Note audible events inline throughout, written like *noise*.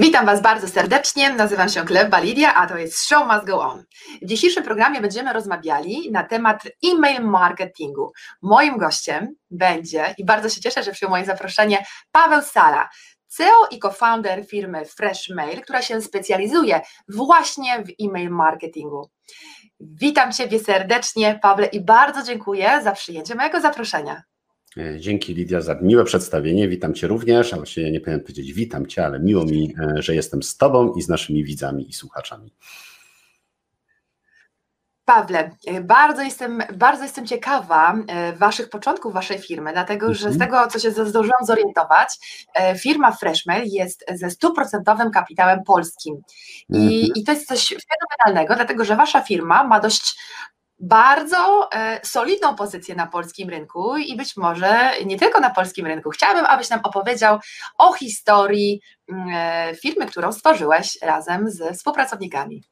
Witam Was bardzo serdecznie. Nazywam się Gleba Lidia, a to jest Show Must Go On. W dzisiejszym programie będziemy rozmawiali na temat e-mail marketingu. Moim gościem będzie, i bardzo się cieszę, że przyjął moje zaproszenie, Paweł Sala, CEO i co-founder firmy Freshmail, która się specjalizuje właśnie w e-mail marketingu. Witam Ciebie serdecznie, Pawle, i bardzo dziękuję za przyjęcie mojego zaproszenia. E, dzięki Lidia za miłe przedstawienie. Witam Cię również, a właściwie nie powinienem powiedzieć witam Cię, ale miło mi, e, że jestem z Tobą i z naszymi widzami i słuchaczami. Pawle, e, bardzo jestem, bardzo jestem ciekawa Waszych początków Waszej firmy, dlatego że z mhm. tego, co się zdążyłam zorientować, firma Freshmail jest ze stuprocentowym kapitałem polskim. I, mhm. I to jest coś fenomenalnego, dlatego że Wasza firma ma dość bardzo e, solidną pozycję na polskim rynku i być może nie tylko na polskim rynku. Chciałabym, abyś nam opowiedział o historii mm, e, firmy, którą stworzyłeś razem ze współpracownikami.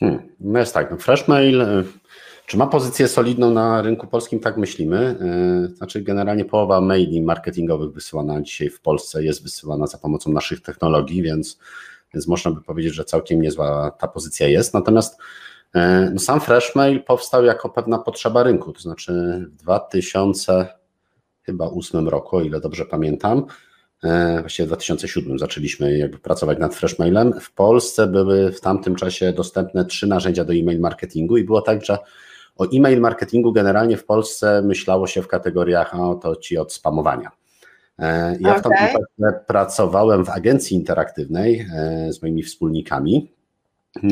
Hmm, no jest tak, no Freshmail, e, czy ma pozycję solidną na rynku polskim? Tak myślimy. Znaczy, generalnie połowa maili marketingowych wysyłana dzisiaj w Polsce jest wysyłana za pomocą naszych technologii, więc, więc można by powiedzieć, że całkiem niezła ta pozycja jest. Natomiast sam Freshmail powstał jako pewna potrzeba rynku, to znaczy w 2008 roku, o ile dobrze pamiętam, e, właściwie w 2007 zaczęliśmy jakby pracować nad Freshmailem. W Polsce były w tamtym czasie dostępne trzy narzędzia do e-mail marketingu i było tak, że o e-mail marketingu generalnie w Polsce myślało się w kategoriach, o to ci od spamowania. E, ja okay. w tamtym czasie pracowałem w agencji interaktywnej z moimi wspólnikami.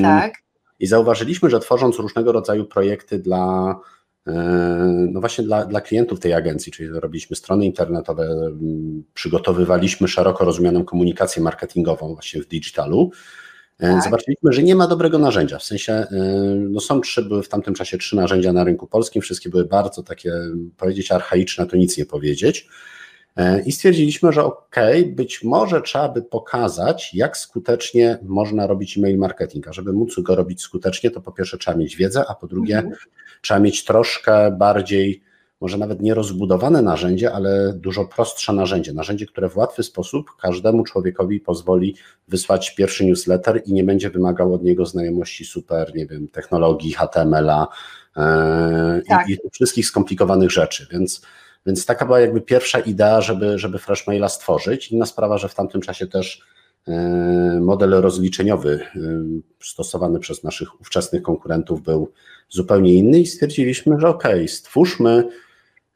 Tak i zauważyliśmy, że tworząc różnego rodzaju projekty dla, e, no właśnie dla, dla klientów tej agencji, czyli robiliśmy strony internetowe, przygotowywaliśmy szeroko rozumianą komunikację marketingową właśnie w digitalu, e, tak. Zobaczyliśmy, że nie ma dobrego narzędzia. W sensie, e, no są trzy, były w tamtym czasie trzy narzędzia na rynku polskim, wszystkie były bardzo takie, powiedzieć archaiczne, to nic nie powiedzieć. E, I stwierdziliśmy, że ok, być może trzeba by pokazać, jak skutecznie można robić e-mail marketing. A żeby móc go robić skutecznie, to po pierwsze trzeba mieć wiedzę, a po drugie mhm. trzeba mieć troszkę bardziej, może nawet nie rozbudowane narzędzie, ale dużo prostsze narzędzie. Narzędzie, które w łatwy sposób każdemu człowiekowi pozwoli wysłać pierwszy newsletter i nie będzie wymagało od niego znajomości super, nie wiem, technologii, HTML-a e, tak. i, i wszystkich skomplikowanych rzeczy. Więc więc taka była jakby pierwsza idea, żeby, żeby Freshmaila stworzyć. Inna sprawa, że w tamtym czasie też e, model rozliczeniowy e, stosowany przez naszych ówczesnych konkurentów był zupełnie inny i stwierdziliśmy, że okej, okay, stwórzmy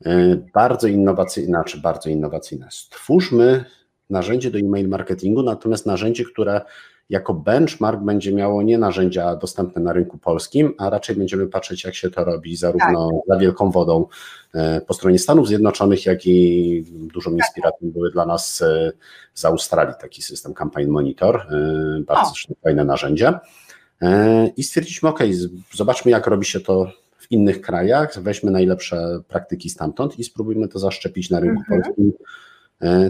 e, bardzo innowacyjne, znaczy bardzo innowacyjne, stwórzmy narzędzie do e-mail marketingu, natomiast narzędzie, które jako benchmark będzie miało nie narzędzia dostępne na rynku polskim, a raczej będziemy patrzeć, jak się to robi zarówno tak. za wielką wodą e, po stronie Stanów Zjednoczonych, jak i dużą tak. inspiracją były dla nas e, z Australii taki system Campaign Monitor, e, bardzo o. fajne narzędzie. I stwierdziliśmy, ok, zobaczmy, jak robi się to w innych krajach, weźmy najlepsze praktyki stamtąd i spróbujmy to zaszczepić na rynku mhm. polskim,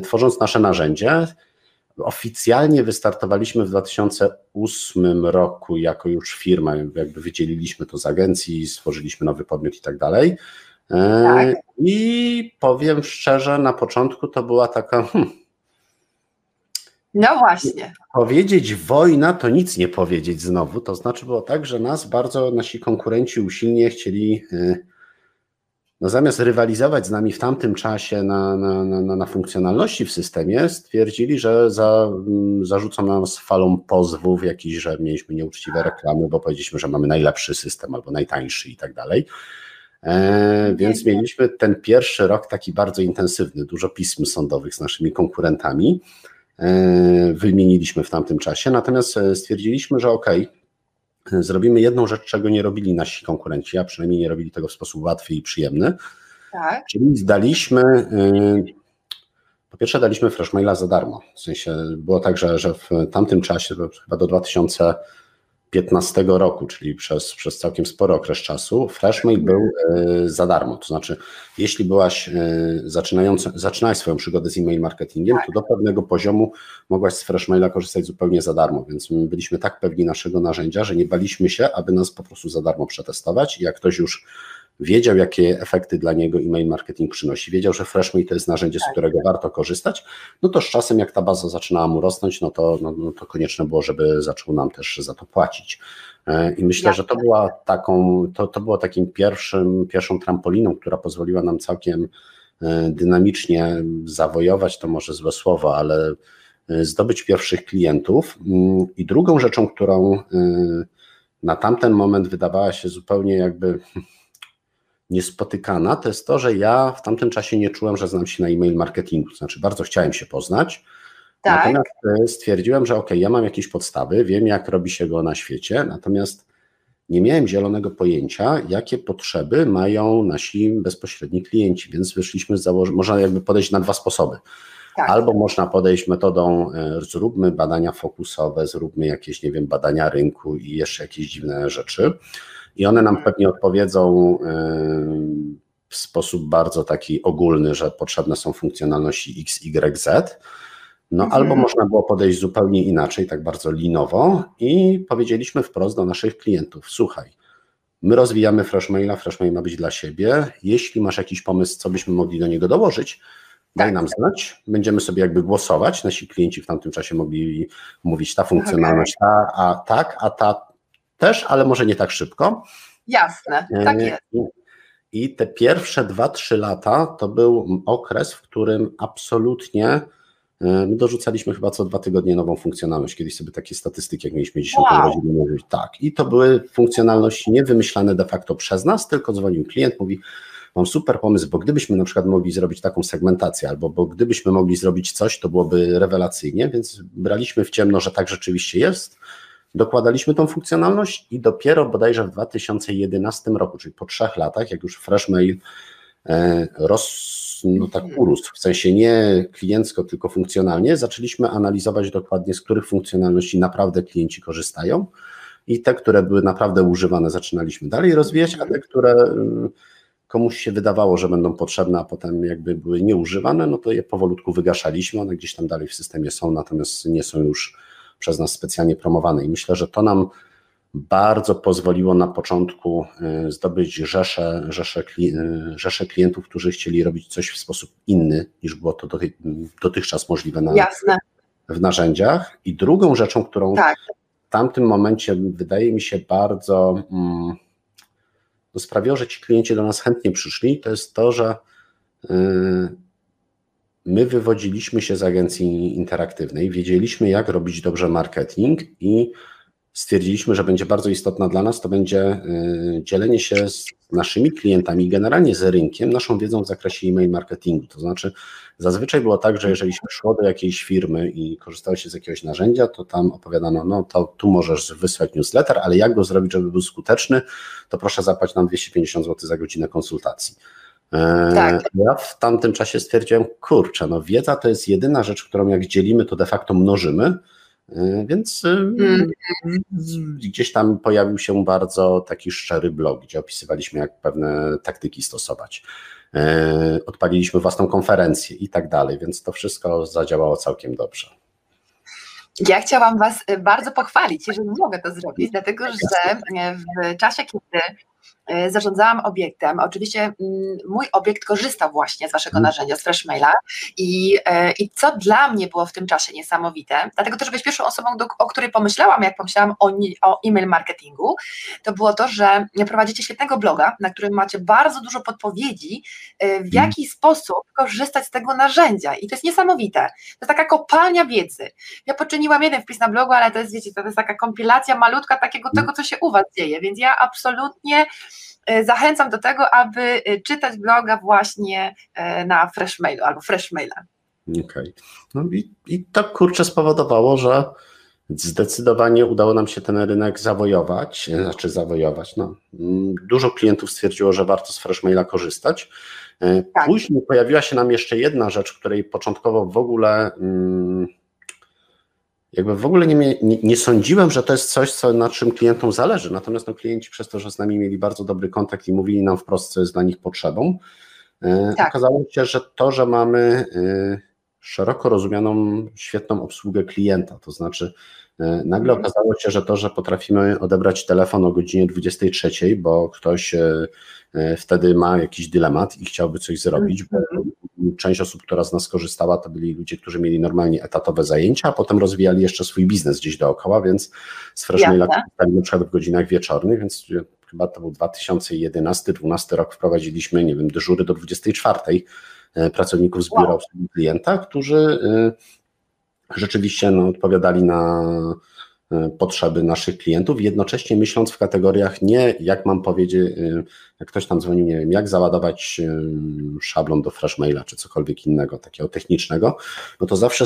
tworząc nasze narzędzie. Oficjalnie wystartowaliśmy w 2008 roku jako już firma, jakby wydzieliliśmy to z agencji, stworzyliśmy nowy podmiot i tak dalej. E, tak. I powiem szczerze, na początku to była taka. Hmm, no właśnie. Powiedzieć wojna to nic nie powiedzieć znowu. To znaczy było tak, że nas bardzo nasi konkurenci usilnie chcieli e, no zamiast rywalizować z nami w tamtym czasie na, na, na, na funkcjonalności w systemie, stwierdzili, że za, mm, zarzucą nas falą pozwów jakiś, że mieliśmy nieuczciwe reklamy, bo powiedzieliśmy, że mamy najlepszy system albo najtańszy i tak dalej. E, więc mieliśmy ten pierwszy rok taki bardzo intensywny, dużo pism sądowych z naszymi konkurentami. E, wymieniliśmy w tamtym czasie, natomiast e, stwierdziliśmy, że okej, okay, zrobimy jedną rzecz, czego nie robili nasi konkurenci, a przynajmniej nie robili tego w sposób łatwy i przyjemny. Tak. Czyli zdaliśmy, y, po pierwsze daliśmy Freshmaila za darmo. W sensie było tak, że, że w tamtym czasie, chyba do 2000 2015 roku, czyli przez, przez całkiem spory okres czasu, Freshmail był e, za darmo. To znaczy, jeśli byłaś e, zaczynająca, zaczynałeś swoją przygodę z e-mail marketingiem, to do pewnego poziomu mogłaś z Freshmaila korzystać zupełnie za darmo. Więc my byliśmy tak pewni naszego narzędzia, że nie baliśmy się, aby nas po prostu za darmo przetestować. I jak ktoś już wiedział, jakie efekty dla niego e-mail marketing przynosi, wiedział, że FreshMail to jest narzędzie, z Tak. którego warto korzystać, no to z czasem, jak ta baza zaczynała mu rosnąć, no to, no, no to konieczne było, żeby zaczął nam też za to płacić. E, I myślę, że to była taką, to, to było takim pierwszym, pierwszą trampoliną, która pozwoliła nam całkiem e, dynamicznie zawojować, to może złe słowo, ale e, zdobyć pierwszych klientów. Mm, I drugą rzeczą, którą na tamten moment wydawała się zupełnie jakby *laughs* niespotykana, to jest to, że ja w tamtym czasie nie czułem, że znam się na e-mail marketingu. Znaczy, bardzo chciałem się poznać. Tak. Natomiast e, stwierdziłem, że ok, ja mam jakieś podstawy, wiem jak robi się go na świecie, natomiast nie miałem zielonego pojęcia, jakie potrzeby mają nasi bezpośredni klienci, więc wyszliśmy z założenia, można jakby podejść na dwa sposoby. Tak. Albo można podejść metodą, e, zróbmy badania fokusowe, zróbmy jakieś, nie wiem, badania rynku i jeszcze jakieś dziwne rzeczy. I one nam pewnie odpowiedzą e, w sposób bardzo taki ogólny, że potrzebne są funkcjonalności X, Y, Z. No, Mhm. albo można było podejść zupełnie inaczej, tak bardzo linowo, i powiedzieliśmy wprost do naszych klientów: Słuchaj, my rozwijamy Freshmaila, Freshmail ma być dla siebie. Jeśli masz jakiś pomysł, co byśmy mogli do niego dołożyć, daj Tak. nam znać. Będziemy sobie jakby głosować. Nasi klienci w tamtym czasie mogli mówić ta funkcjonalność, ta, a tak, a ta też, ale może nie tak szybko. Jasne, tak E, jest. I, te pierwsze 2-3 lata to był okres, w którym absolutnie e, my dorzucaliśmy chyba co dwa tygodnie nową funkcjonalność. Kiedyś sobie takie statystyki, jak mieliśmy 10 Wow. urodziny, mówić. Tak. I to były funkcjonalności nie wymyślane de facto przez nas, tylko dzwonił klient, mówi, mam super pomysł, bo gdybyśmy na przykład mogli zrobić taką segmentację, albo bo gdybyśmy mogli zrobić coś, to byłoby rewelacyjnie, więc braliśmy w ciemno, że tak rzeczywiście jest. Dokładaliśmy tą funkcjonalność i dopiero bodajże w 2011 roku, czyli po trzech latach, jak już Freshmail e, roz, no tak urósł, w sensie nie kliencko, tylko funkcjonalnie, zaczęliśmy analizować dokładnie, z których funkcjonalności naprawdę klienci korzystają i te, które były naprawdę używane, zaczynaliśmy dalej rozwijać, a te, które mm, komuś się wydawało, że będą potrzebne, a potem jakby były nieużywane, no to je powolutku wygaszaliśmy, one gdzieś tam dalej w systemie są, natomiast nie są już przez nas specjalnie promowane i myślę, że to nam bardzo pozwoliło na początku y, zdobyć rzeszę, kli- y, rzeszę klientów, którzy chcieli robić coś w sposób inny niż było to doty- dotychczas możliwe na, Jasne, w narzędziach. I drugą rzeczą, którą tak. w tamtym momencie wydaje mi się bardzo mm, no sprawiło, że ci klienci do nas chętnie przyszli, to jest to, że y, my wywodziliśmy się z agencji interaktywnej, wiedzieliśmy jak robić dobrze marketing i stwierdziliśmy, że będzie bardzo istotna dla nas, to będzie y, dzielenie się z naszymi klientami, generalnie z rynkiem, naszą wiedzą w zakresie e-mail marketingu. To znaczy, zazwyczaj było tak, że jeżeli się szło do jakiejś firmy i korzystało się z jakiegoś narzędzia, to tam opowiadano, no to tu możesz wysłać newsletter, ale jak go zrobić, żeby był skuteczny, to proszę zapłać nam 250 zł za godzinę konsultacji. E, Tak. Ja w tamtym czasie stwierdziłem, kurczę, no wiedza to jest jedyna rzecz, którą jak dzielimy, to de facto mnożymy, e, więc e, Mm. gdzieś tam pojawił się bardzo taki szczery blog, gdzie opisywaliśmy, jak pewne taktyki stosować. E, Odpaliliśmy własną konferencję i tak dalej, więc to wszystko zadziałało całkiem dobrze. Ja chciałam Was y, bardzo pochwalić, jeżeli mogę to zrobić, dlatego że y, w czasie, kiedy y, zarządzałam obiektem, oczywiście mm, mój obiekt korzystał właśnie z Waszego Mhm. narzędzia, z Freshmaila i, y, i co dla mnie było w tym czasie niesamowite, dlatego też byłeś pierwszą osobą, do, o której pomyślałam, jak pomyślałam o, o e-mail marketingu, to było to, że prowadzicie świetnego bloga, na którym macie bardzo dużo podpowiedzi, y, w jaki sposób korzystać z tego narzędzia i to jest niesamowite. To jest taka kopalnia wiedzy. Ja poczyniłam jeden wpis na blogu, ale to jest, wiecie, to jest taka kompilacja malutka takiego tego, co się u Was dzieje, więc ja absolutnie e, zachęcam do tego, aby e, czytać bloga właśnie e, na Freshmailu albo Freshmaila. Okej. No i, I to kurczę spowodowało, że zdecydowanie udało nam się ten rynek zawojować, e, znaczy zawojować. No. Mm, Dużo klientów stwierdziło, że warto z Freshmaila korzystać. E, Tak. Później pojawiła się nam jeszcze jedna rzecz, której początkowo w ogóle mm, jakby w ogóle nie, nie, nie sądziłem, że to jest coś, co, na czym klientom zależy. Natomiast no, klienci przez to, że z nami mieli bardzo dobry kontakt i mówili nam wprost, co jest dla nich potrzebą, e, Tak. okazało się, że to, że mamy e, szeroko rozumianą, świetną obsługę klienta. To znaczy, e, nagle mhm. okazało się, że to, że potrafimy odebrać telefon o godzinie 23, bo ktoś wtedy ma jakiś dylemat i chciałby coś zrobić, bo mhm. Część osób, która z nas korzystała, to byli ludzie, którzy mieli normalnie etatowe zajęcia, a potem rozwijali jeszcze swój biznes gdzieś dookoła, więc z Freshmaila korzystali na przykład w godzinach wieczornych, więc chyba to był 2011-2012 rok, wprowadziliśmy, nie wiem, dyżury do 24 E, pracowników z biura obsługi klienta, którzy e, rzeczywiście no, odpowiadali na e, potrzeby naszych klientów, jednocześnie myśląc w kategoriach nie jak mam powiedzieć, jak ktoś tam dzwoni, nie wiem, jak załadować szablon do Freshmaila czy cokolwiek innego takiego technicznego, no to zawsze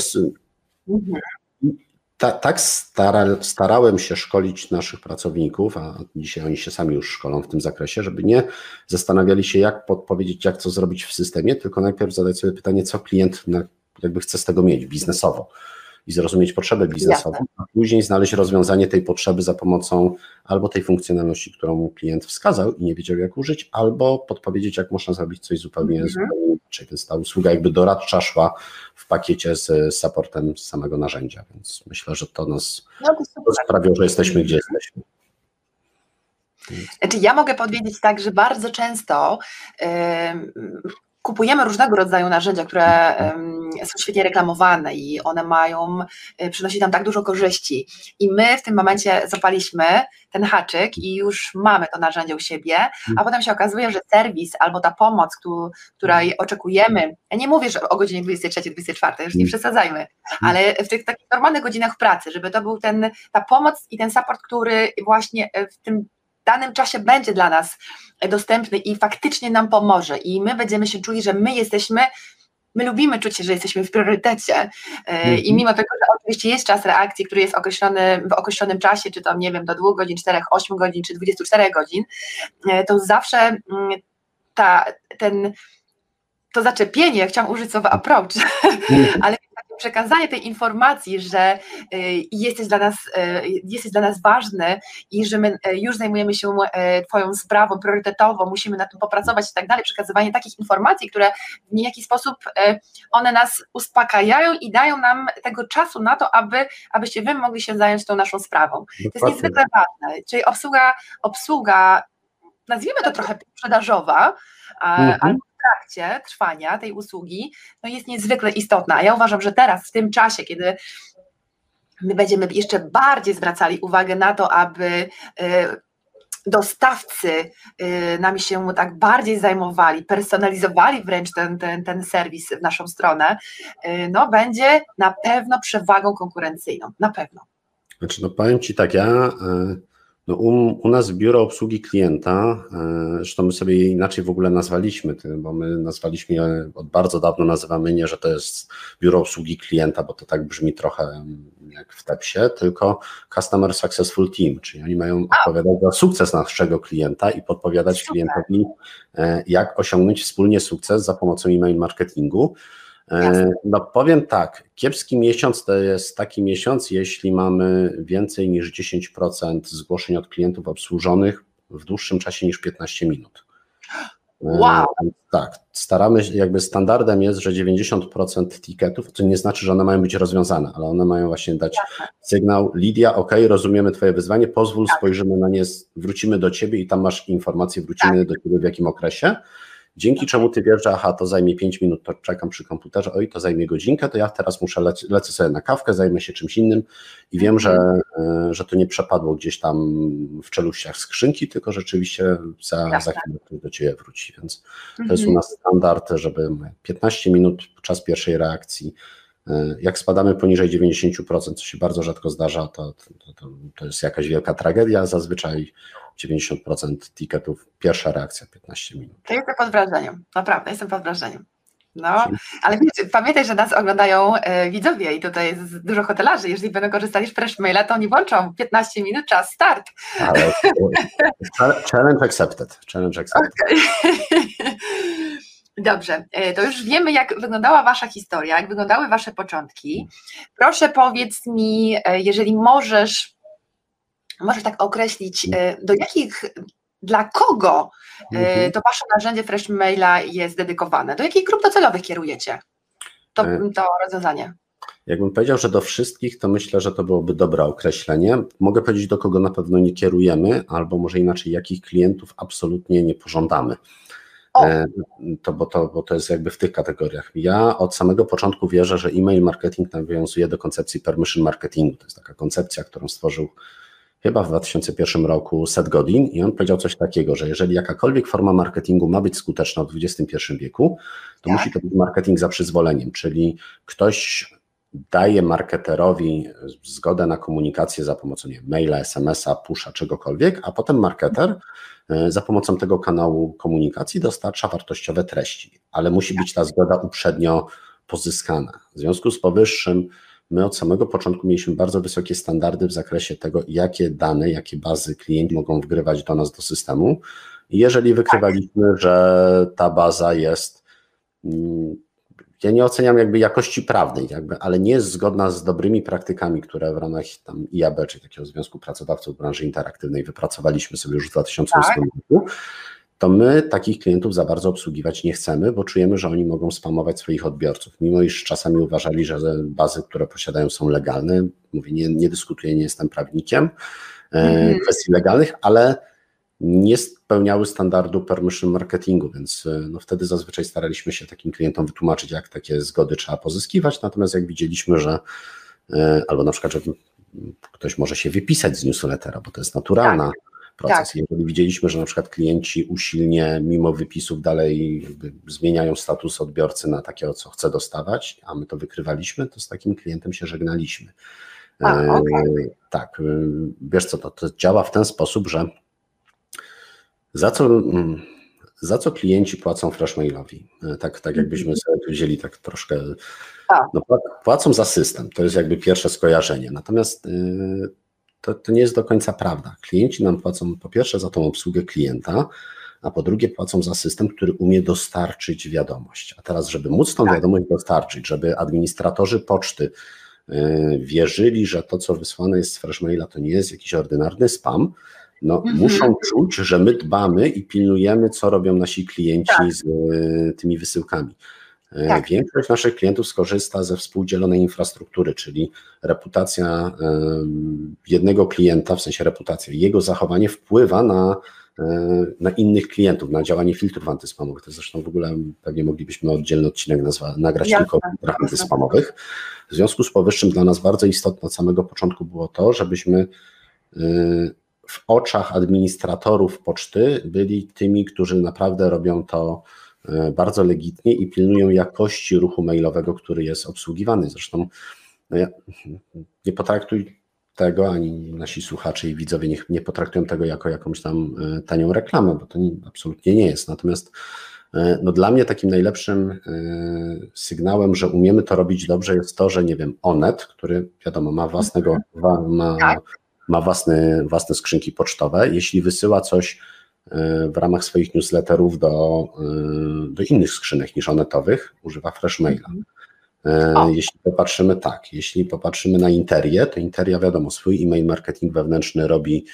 ta, tak stara, starałem się szkolić naszych pracowników, a dzisiaj oni się sami już szkolą w tym zakresie, żeby nie zastanawiali się, jak podpowiedzieć, jak co zrobić w systemie, tylko najpierw zadać sobie pytanie, co klient jakby chce z tego mieć biznesowo i zrozumieć potrzebę biznesową, a później znaleźć rozwiązanie tej potrzeby za pomocą albo tej funkcjonalności, którą klient wskazał i nie wiedział jak użyć, albo podpowiedzieć, jak można zrobić coś zupełnie, mhm. zupełnie inaczej. Więc ta usługa jakby doradcza szła w pakiecie z supportem samego narzędzia, więc myślę, że to nas no to sprawiło, że jesteśmy gdzie jesteśmy. Znaczy ja mogę powiedzieć tak, że bardzo często yy, kupujemy różnego rodzaju narzędzia, które są świetnie reklamowane i one mają, y, przynosi nam tak dużo korzyści. I my w tym momencie zapaliśmy ten haczyk i już mamy to narzędzie u siebie, a potem się okazuje, że serwis albo ta pomoc, której oczekujemy, ja nie mówię, że o godzinie 23-24, już nie przesadzajmy, ale w tych takich normalnych godzinach pracy, żeby to był ten, ta pomoc i ten support, który właśnie w tym danym czasie będzie dla nas dostępny i faktycznie nam pomoże. I my będziemy się czuli, że my jesteśmy my lubimy czuć się, że jesteśmy w priorytecie mm-hmm. i mimo tego, że oczywiście jest czas reakcji, który jest określony w określonym czasie, czy to nie wiem, do 2 godzin, 4, 8 godzin, czy 24 godzin, e, to zawsze mm, ta, ten, to zaczepienie, chciałam użyć słowa approach, mm-hmm. *laughs* ale przekazanie tej informacji, że y, jesteś dla nas, y, jesteś dla nas ważny i że my y, już zajmujemy się Twoją sprawą priorytetową, musimy na tym popracować i tak dalej, przekazywanie takich informacji, które w niejaki sposób one nas uspokajają i dają nam tego czasu na to, aby, abyście Wy mogli się zająć tą naszą sprawą. Dokładnie. To jest niezwykle ważne, czyli obsługa, obsługa nazwijmy to trochę sprzedażowa, mhm. albo trakcie trwania tej usługi no jest niezwykle istotna. Ja uważam, że teraz, w tym czasie, kiedy my będziemy jeszcze bardziej zwracali uwagę na to, aby y, dostawcy y, nami się tak bardziej zajmowali, personalizowali wręcz ten, ten, ten serwis w naszą stronę, y, no będzie na pewno przewagą konkurencyjną, na pewno. Znaczy, no powiem Ci tak, ja no u, u, nas biuro obsługi klienta, e, zresztą my sobie je inaczej w ogóle nazwaliśmy, bo my nazwaliśmy je od bardzo dawno, nazywamy nie, że to jest biuro obsługi klienta, bo to tak brzmi trochę jak w TEPSie, tylko Customer Successful Team, czyli oni mają odpowiadać za sukces naszego klienta i podpowiadać klientowi, e, jak osiągnąć wspólnie sukces za pomocą e-mail marketingu. E, no powiem tak, kiepski miesiąc to jest taki miesiąc, jeśli mamy więcej niż 10% zgłoszeń od klientów obsłużonych w dłuższym czasie niż 15 minut. E, wow. Tak, staramy się, jakby standardem jest, że 90% ticketów, to nie znaczy, że one mają być rozwiązane, ale one mają właśnie dać sygnał, Lidia, ok, rozumiemy Twoje wyzwanie, pozwól, tak. spojrzymy na nie, wrócimy do Ciebie i tam masz informacje, wrócimy tak. do Ciebie w jakim okresie. Dzięki czemu ty wiesz, że aha, to zajmie 5 minut, to czekam przy komputerze, oj, to zajmie godzinkę, to ja teraz muszę lec lecę sobie na kawkę, zajmę się czymś innym i wiem, że, e, że to nie przepadło gdzieś tam w czeluściach skrzynki, tylko rzeczywiście za, za chwilę do ciebie wróci, więc to jest u mhm. nas standard, żeby 15 minut czas pierwszej reakcji, e, jak spadamy poniżej 90%, co się bardzo rzadko zdarza, to, to, to, to jest jakaś wielka tragedia. Zazwyczaj 90% ticketów, pierwsza reakcja 15 minut. To jestem pod wrażeniem, naprawdę jestem pod wrażeniem. No, ale wiecie, pamiętaj, że nas oglądają e, widzowie i tutaj jest dużo hotelarzy. Jeżeli będą korzystali z fresh maila, to oni włączą 15 minut, czas start. Ale, challenge accepted. Challenge accepted. Okay. *laughs* Dobrze, e, to już wiemy, jak wyglądała Wasza historia, jak wyglądały Wasze początki. Proszę powiedz mi, e, jeżeli możesz możesz tak określić, e, do jakich, dla kogo e, mhm. to wasze narzędzie Fresh Maila jest dedykowane? Do jakich grup docelowych kierujecie? to, to rozwiązanie? Jakbym powiedział, że do wszystkich, to myślę, że to byłoby dobre określenie. Mogę powiedzieć, do kogo na pewno nie kierujemy, albo może inaczej, jakich klientów absolutnie nie pożądamy. O. E, to, bo, to, bo to jest jakby w tych kategoriach. Ja od samego początku wierzę, że e-mail marketing nawiązuje do koncepcji permission marketingu. To jest taka koncepcja, którą stworzył chyba w 2001 roku Seth Godin i on powiedział coś takiego, że jeżeli jakakolwiek forma marketingu ma być skuteczna w XXI wieku, to tak. musi to być marketing za przyzwoleniem, czyli ktoś daje marketerowi zgodę na komunikację za pomocą nie, maila, SMS-a, pusha, czegokolwiek, a potem marketer e, za pomocą tego kanału komunikacji dostarcza wartościowe treści, ale musi być ta zgoda uprzednio pozyskana. W związku z powyższym my od samego początku mieliśmy bardzo wysokie standardy w zakresie tego, jakie dane, jakie bazy klienci mogą wgrywać do nas do systemu. I jeżeli wykrywaliśmy, że ta baza jest mm, ja nie oceniam jakby jakości prawnej, jakby, ale nie jest zgodna z dobrymi praktykami, które w ramach tam IAB, czyli takiego Związku Pracodawców branży interaktywnej wypracowaliśmy sobie już w 2008 tak. To my takich klientów za bardzo obsługiwać nie chcemy, bo czujemy, że oni mogą spamować swoich odbiorców, mimo iż czasami uważali, że bazy, które posiadają są legalne. Mówię, nie, nie dyskutuję, nie jestem prawnikiem mm. kwestii legalnych, ale nie spełniały standardu permission marketingu, więc e, no wtedy zazwyczaj staraliśmy się takim klientom wytłumaczyć, jak takie zgody trzeba pozyskiwać, natomiast jak widzieliśmy, że e, albo na przykład, że ktoś może się wypisać z newslettera, bo to jest naturalna tak, proces. Tak. Jeżeli widzieliśmy, że na przykład klienci usilnie, mimo wypisów, dalej zmieniają status odbiorcy na takiego, co chce dostawać, a my to wykrywaliśmy, to z takim klientem się żegnaliśmy. A, e, okay. Tak, wiesz co, to, to działa w ten sposób, że za co, mm, za co klienci płacą Freshmailowi? E, tak, tak jakbyśmy sobie wzięli tak troszkę. No, płacą za system, to jest jakby pierwsze skojarzenie. Natomiast to, to nie jest do końca prawda. Klienci nam płacą po pierwsze za tą obsługę klienta, a po drugie płacą za system, który umie dostarczyć wiadomość. A teraz, żeby móc tą tak. wiadomość dostarczyć, żeby administratorzy poczty y, wierzyli, że to, co wysłane jest z Freshmaila, to nie jest jakiś ordynarny spam, no, mhm. muszą czuć, że my dbamy i pilnujemy, co robią nasi klienci tak. z e, tymi wysyłkami. E, tak. Większość naszych klientów skorzysta ze współdzielonej infrastruktury, czyli reputacja jednego klienta, w sensie reputacja, jego zachowanie wpływa na, e, na innych klientów, na działanie filtrów antyspamowych. To zresztą w ogóle pewnie moglibyśmy oddzielny odcinek nazwa, nagrać Jasne. tylko o filtrach antyspamowych. W związku z powyższym dla nas bardzo istotne od samego początku było to, żebyśmy w oczach administratorów poczty byli tymi, którzy naprawdę robią to e, bardzo legitnie i pilnują jakości ruchu mailowego, który jest obsługiwany. Zresztą no ja, nie potraktuj tego, ani nasi słuchacze i widzowie nie, nie potraktują tego jako jakąś tam e, tanią reklamę, bo to nie, absolutnie nie jest. Natomiast e, no dla mnie takim najlepszym sygnałem, że umiemy to robić dobrze jest to, że nie wiem, Onet, który wiadomo ma własnego, ma tak ma własne, własne skrzynki pocztowe. Jeśli wysyła coś e, w ramach swoich newsletterów do, e, do innych skrzynek niż onetowych, używa Freshmaila. E, jeśli popatrzymy tak, jeśli popatrzymy na Interię, to Interia wiadomo, swój e-mail marketing wewnętrzny robi,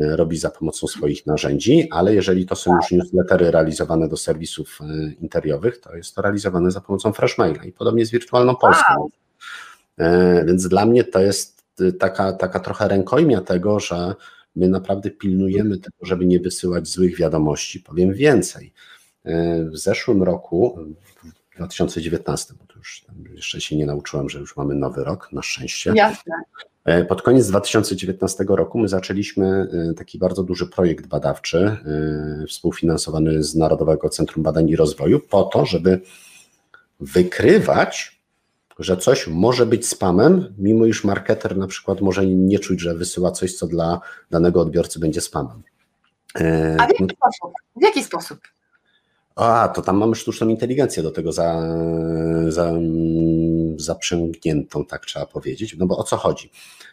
robi za pomocą swoich narzędzi, ale jeżeli to są już newslettery realizowane do serwisów interiowych, to jest to realizowane za pomocą Freshmaila i podobnie z Wirtualną Polską. Więc dla mnie to jest taka, taka trochę rękojmia tego, że my naprawdę pilnujemy tego, żeby nie wysyłać złych wiadomości. Powiem więcej. E, w zeszłym roku, w 2019, bo to już jeszcze się nie nauczyłem, że już mamy nowy rok, na szczęście. Jasne. E, pod koniec 2019 roku my zaczęliśmy e, taki bardzo duży projekt badawczy, współfinansowany z Narodowego Centrum Badań i Rozwoju, po to, żeby wykrywać że coś może być spamem, mimo iż marketer na przykład może nie czuć, że wysyła coś, co dla danego odbiorcy będzie spamem. E, A w jaki no sposób? W jaki sposób? A, to tam mamy sztuczną inteligencję do tego za, za, zaprzęgniętą, tak trzeba powiedzieć. No bo o co chodzi?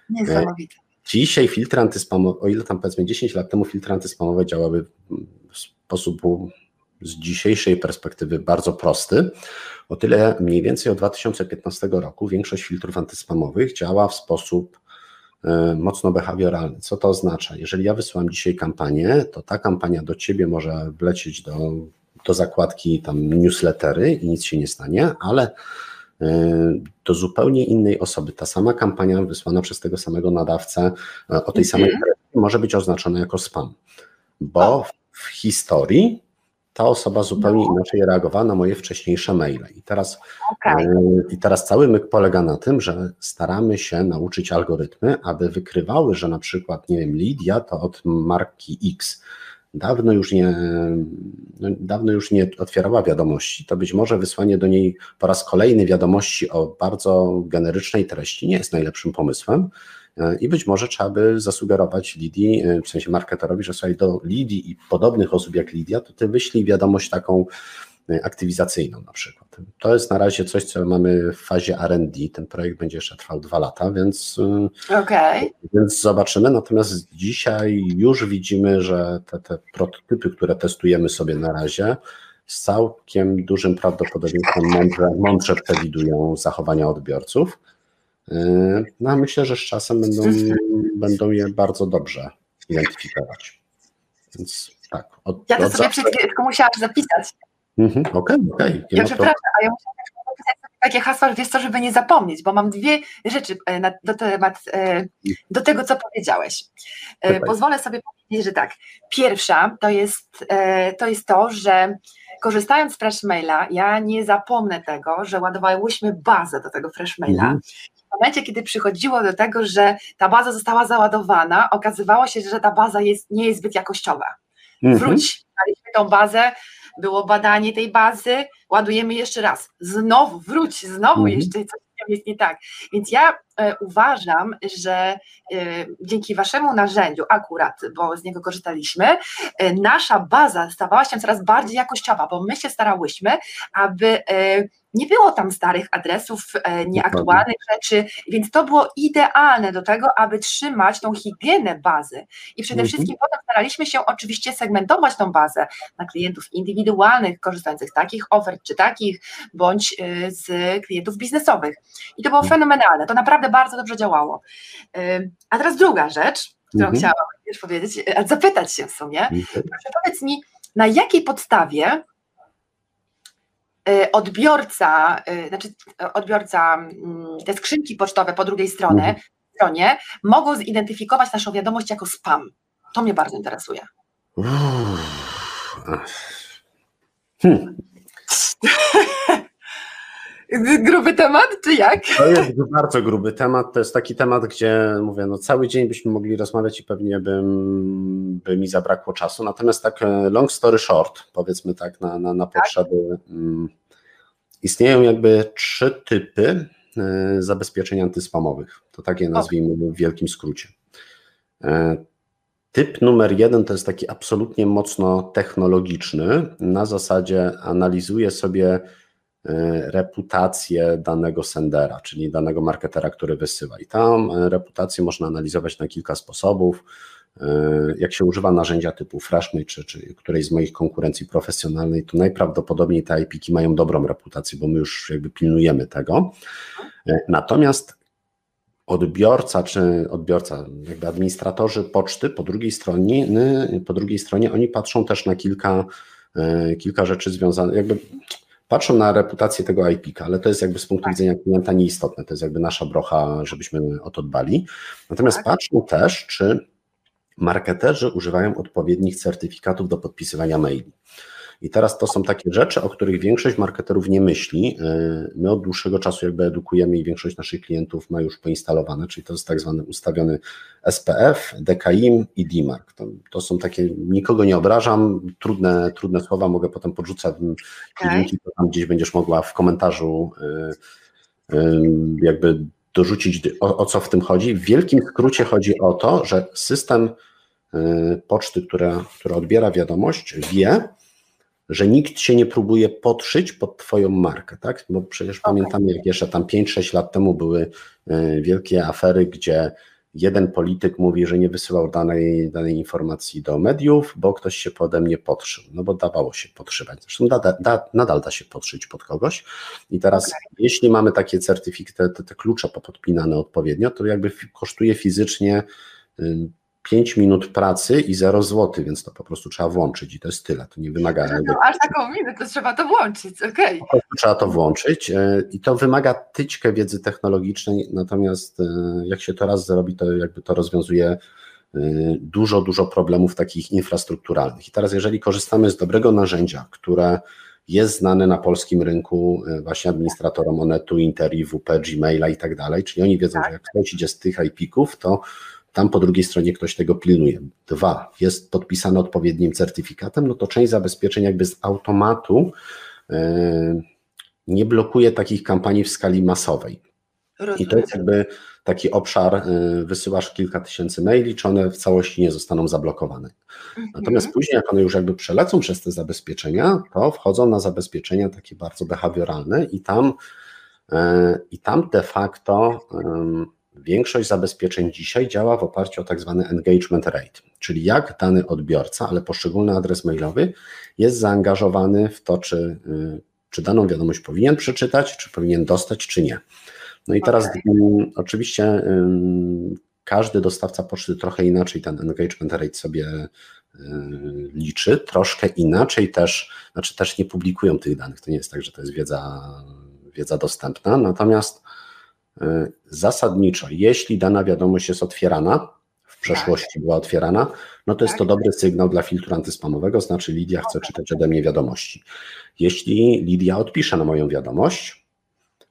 Niesamowite. Dzisiaj filtry antyspamowe, o ile tam powiedzmy 10 lat temu filtry antyspamowe działały w sposób z dzisiejszej perspektywy bardzo prosty. O tyle mniej więcej od 2015 roku większość filtrów antyspamowych działa w sposób e, mocno behawioralny. Co to oznacza? Jeżeli ja wysyłam dzisiaj kampanię, to ta kampania do ciebie może wlecieć do, do zakładki tam newslettery i nic się nie stanie, ale do zupełnie innej osoby. Ta sama kampania wysłana przez tego samego nadawcę o tej samej treści mhm. może być oznaczona jako spam, bo w historii ta osoba zupełnie no. inaczej reagowała na moje wcześniejsze maile. I teraz, okay. I teraz cały myk polega na tym, że staramy się nauczyć algorytmy, aby wykrywały, że na przykład, nie wiem, Lidia to od marki X dawno już nie, no, dawno już nie otwierała wiadomości, to być może wysłanie do niej po raz kolejny wiadomości o bardzo generycznej treści nie jest najlepszym pomysłem. E, I być może trzeba by zasugerować Lidii, e, w sensie marketerowi, że słuchaj, do Lidii i podobnych osób jak Lidia, to ty wyślij wiadomość taką e, aktywizacyjną na przykład. To jest na razie coś, co mamy w fazie RD. Ten projekt będzie jeszcze trwał dwa lata, więc, okay. więc zobaczymy. Natomiast dzisiaj już widzimy, że te, te prototypy, które testujemy sobie na razie, z całkiem dużym prawdopodobieństwem mądrze, mądrze przewidują zachowania odbiorców. No a myślę, że z czasem będą, będą je bardzo dobrze identyfikować. Więc tak. Od, ja to sobie zawsze... przed chwilą musiałam zapisać. Mhm, okej, okay, okej. Okay. Ja przepraszam, a ja musiałam napisać takie hasła, wiesz co, żeby nie zapomnieć, bo mam dwie rzeczy e, na, do, temat, e, do tego, co powiedziałeś. E, pozwolę sobie powiedzieć, że tak. Pierwsza to jest to, jest to że korzystając z Freshmaila, ja nie zapomnę tego, że ładowałyśmy bazę do tego Freshmaila. Mhm momencie, kiedy przychodziło do tego, że ta baza została załadowana, okazywało się, że ta baza jest, nie jest zbyt jakościowa. Mhm. Wróć, daliśmy tą bazę, było badanie tej bazy, ładujemy jeszcze raz, znowu wróć, znowu mhm. jeszcze coś jest nie tak. Więc ja e, uważam, że e, dzięki waszemu narzędziu, akurat, bo z niego korzystaliśmy, e, nasza baza stawała się coraz bardziej jakościowa, bo my się starałyśmy, aby e, nie było tam starych adresów, e, nieaktualnych rzeczy, więc to było idealne do tego, aby trzymać tą higienę bazy. I przede mhm. wszystkim potem staraliśmy się oczywiście segmentować tą bazę na klientów indywidualnych, korzystających z takich ofert czy takich, bądź e, z klientów biznesowych. I to było mhm. fenomenalne, to naprawdę bardzo dobrze działało. E, a teraz druga rzecz, którą mhm. chciałam już powiedzieć, zapytać się w sumie. Mhm. Proszę powiedz mi, na jakiej podstawie Y, odbiorca, y, znaczy y, odbiorca, mm, te skrzynki pocztowe po drugiej stronie, mhm. stronie mogą zidentyfikować naszą wiadomość jako spam. To mnie bardzo interesuje. *laughs* Hmm. Gruby temat, czy jak? To jest bardzo gruby temat. To jest taki temat, gdzie mówię, no cały dzień byśmy mogli rozmawiać i pewnie bym, by mi zabrakło czasu. Natomiast tak e, long story short, powiedzmy tak, na, na, na tak. potrzeby. Um, istnieją jakby trzy typy e, zabezpieczeń antyspamowych. To takie nazwijmy w wielkim skrócie. E, typ numer jeden to jest taki absolutnie mocno technologiczny. Na zasadzie analizuje sobie reputację danego sendera, czyli danego marketera, który wysyła. I tam e, reputację można analizować na kilka sposobów. E, jak się używa narzędzia typu Freshmail czy, czy którejś z moich konkurencji profesjonalnej, to najprawdopodobniej te IP-ki mają dobrą reputację, bo my już jakby pilnujemy tego. Natomiast odbiorca czy odbiorca, jakby administratorzy poczty po drugiej stronie, po drugiej stronie oni patrzą też na kilka, kilka rzeczy związanych, jakby patrzą na reputację tego IP, ale to jest jakby z punktu tak. widzenia klienta nieistotne, to jest jakby nasza brocha, żebyśmy o to dbali. Natomiast tak. patrzą też, czy marketerzy używają odpowiednich certyfikatów do podpisywania maili. I teraz to są takie rzeczy, o których większość marketerów nie myśli. Y, my od dłuższego czasu jakby edukujemy i większość naszych klientów ma już poinstalowane, czyli to jest tak zwany ustawiony SPF, DKIM i DMARC. To, to są takie, nikogo nie obrażam, trudne, trudne słowa, mogę potem podrzucać okay. linki, to tam gdzieś będziesz mogła w komentarzu y, y, jakby dorzucić o, o co w tym chodzi. W wielkim skrócie chodzi o to, że system poczty, która, która odbiera wiadomość, wie, że nikt się nie próbuje podszyć pod Twoją markę, tak? Bo przecież okay. pamiętamy, jak jeszcze tam 5-6 lat temu były e, wielkie afery, gdzie jeden polityk mówi, że nie wysyłał danej, danej informacji do mediów, bo ktoś się pode mnie podszył, no bo dawało się podszywać. Zresztą da, da, nadal da się podszyć pod kogoś. I teraz, okay. jeśli mamy takie certyfikaty, te, te klucze podpinane odpowiednio, to jakby kosztuje fizycznie 5 minut pracy i 0 zł, więc to po prostu trzeba włączyć i to jest tyle, to nie wymaga... No, aż taką minę, to trzeba to włączyć, okej. Okay. Trzeba to włączyć e, i to wymaga tyczkę wiedzy technologicznej, natomiast e, jak się to raz zrobi, to jakby to rozwiązuje e, dużo, dużo problemów takich infrastrukturalnych. I teraz jeżeli korzystamy z dobrego narzędzia, które jest znane na polskim rynku właśnie administratorom Onetu, Interi, WP, Gmaila i tak dalej, czyli oni wiedzą, tak. że jak ktoś idzie z tych IP-ków, to tam po drugiej stronie ktoś tego pilnuje. Dwa, jest podpisane odpowiednim certyfikatem, no to część zabezpieczeń jakby z automatu e, nie blokuje takich kampanii w skali masowej. I to jest jakby taki obszar, e, wysyłasz kilka tysięcy maili, czy one w całości nie zostaną zablokowane. Mhm. Natomiast później, jak one już jakby przelecą przez te zabezpieczenia, to wchodzą na zabezpieczenia takie bardzo behawioralne i tam, e, i tam de facto Większość zabezpieczeń dzisiaj działa w oparciu o tak zwany engagement rate, czyli jak dany odbiorca, ale poszczególny adres mailowy jest zaangażowany w to, czy, y, czy daną wiadomość powinien przeczytać, czy powinien dostać, czy nie. No i teraz okay. oczywiście każdy dostawca poczty trochę inaczej ten engagement rate sobie y, liczy, troszkę inaczej też, znaczy też nie publikują tych danych, to nie jest tak, że to jest wiedza, wiedza dostępna, natomiast zasadniczo, jeśli dana wiadomość jest otwierana, w przeszłości tak. była otwierana, no to jest to tak. dobry sygnał dla filtru antyspamowego, znaczy Lidia chce czytać ode mnie wiadomości. Jeśli Lidia odpisze na moją wiadomość,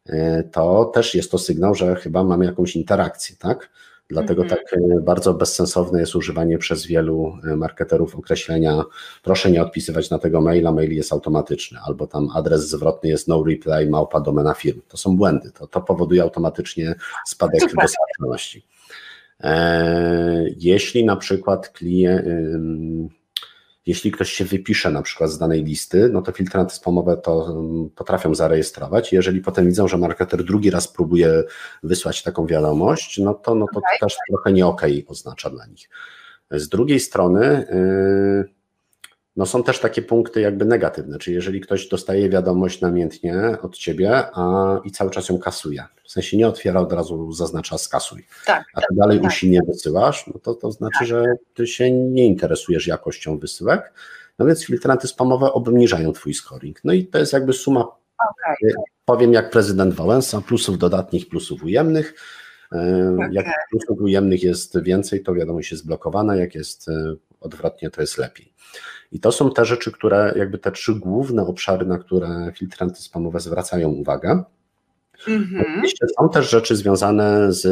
e, to też jest to sygnał, że chyba mamy jakąś interakcję, tak? Dlatego mhm. tak e, bardzo bezsensowne jest używanie przez wielu e, marketerów określenia proszę nie odpisywać na tego maila, mail jest automatyczny, albo tam adres zwrotny jest no reply, małpa domena firm. To są błędy, to, to powoduje automatycznie spadek dostępności. E, jeśli na przykład klient jeśli ktoś się wypisze na przykład z danej listy, no to filtry antyspamowe to potrafią zarejestrować. Jeżeli potem widzą, że marketer drugi raz próbuje wysłać taką wiadomość, no to, no to okay. też trochę nie okej okay oznacza dla nich. Z drugiej strony, yy, no są też takie punkty jakby negatywne, czyli jeżeli ktoś dostaje wiadomość namiętnie od ciebie a, i cały czas ją kasuje, w sensie nie otwiera, od razu zaznacza skasuj, tak, a ty tak, dalej tak. usilnie wysyłasz, no to, to znaczy, tak. że ty się nie interesujesz jakością wysyłek, no więc filtranty spamowe obniżają twój scoring. No i to jest jakby suma, okay. powiem jak prezydent Wałęsa, plusów dodatnich, plusów ujemnych, okay. Jak plusów ujemnych jest więcej, to wiadomość jest blokowana, jak jest e, odwrotnie, to jest lepiej. I to są te rzeczy, które, jakby te trzy główne obszary, na które filtranty spamowe zwracają uwagę. Mhm. Oczywiście są też rzeczy związane z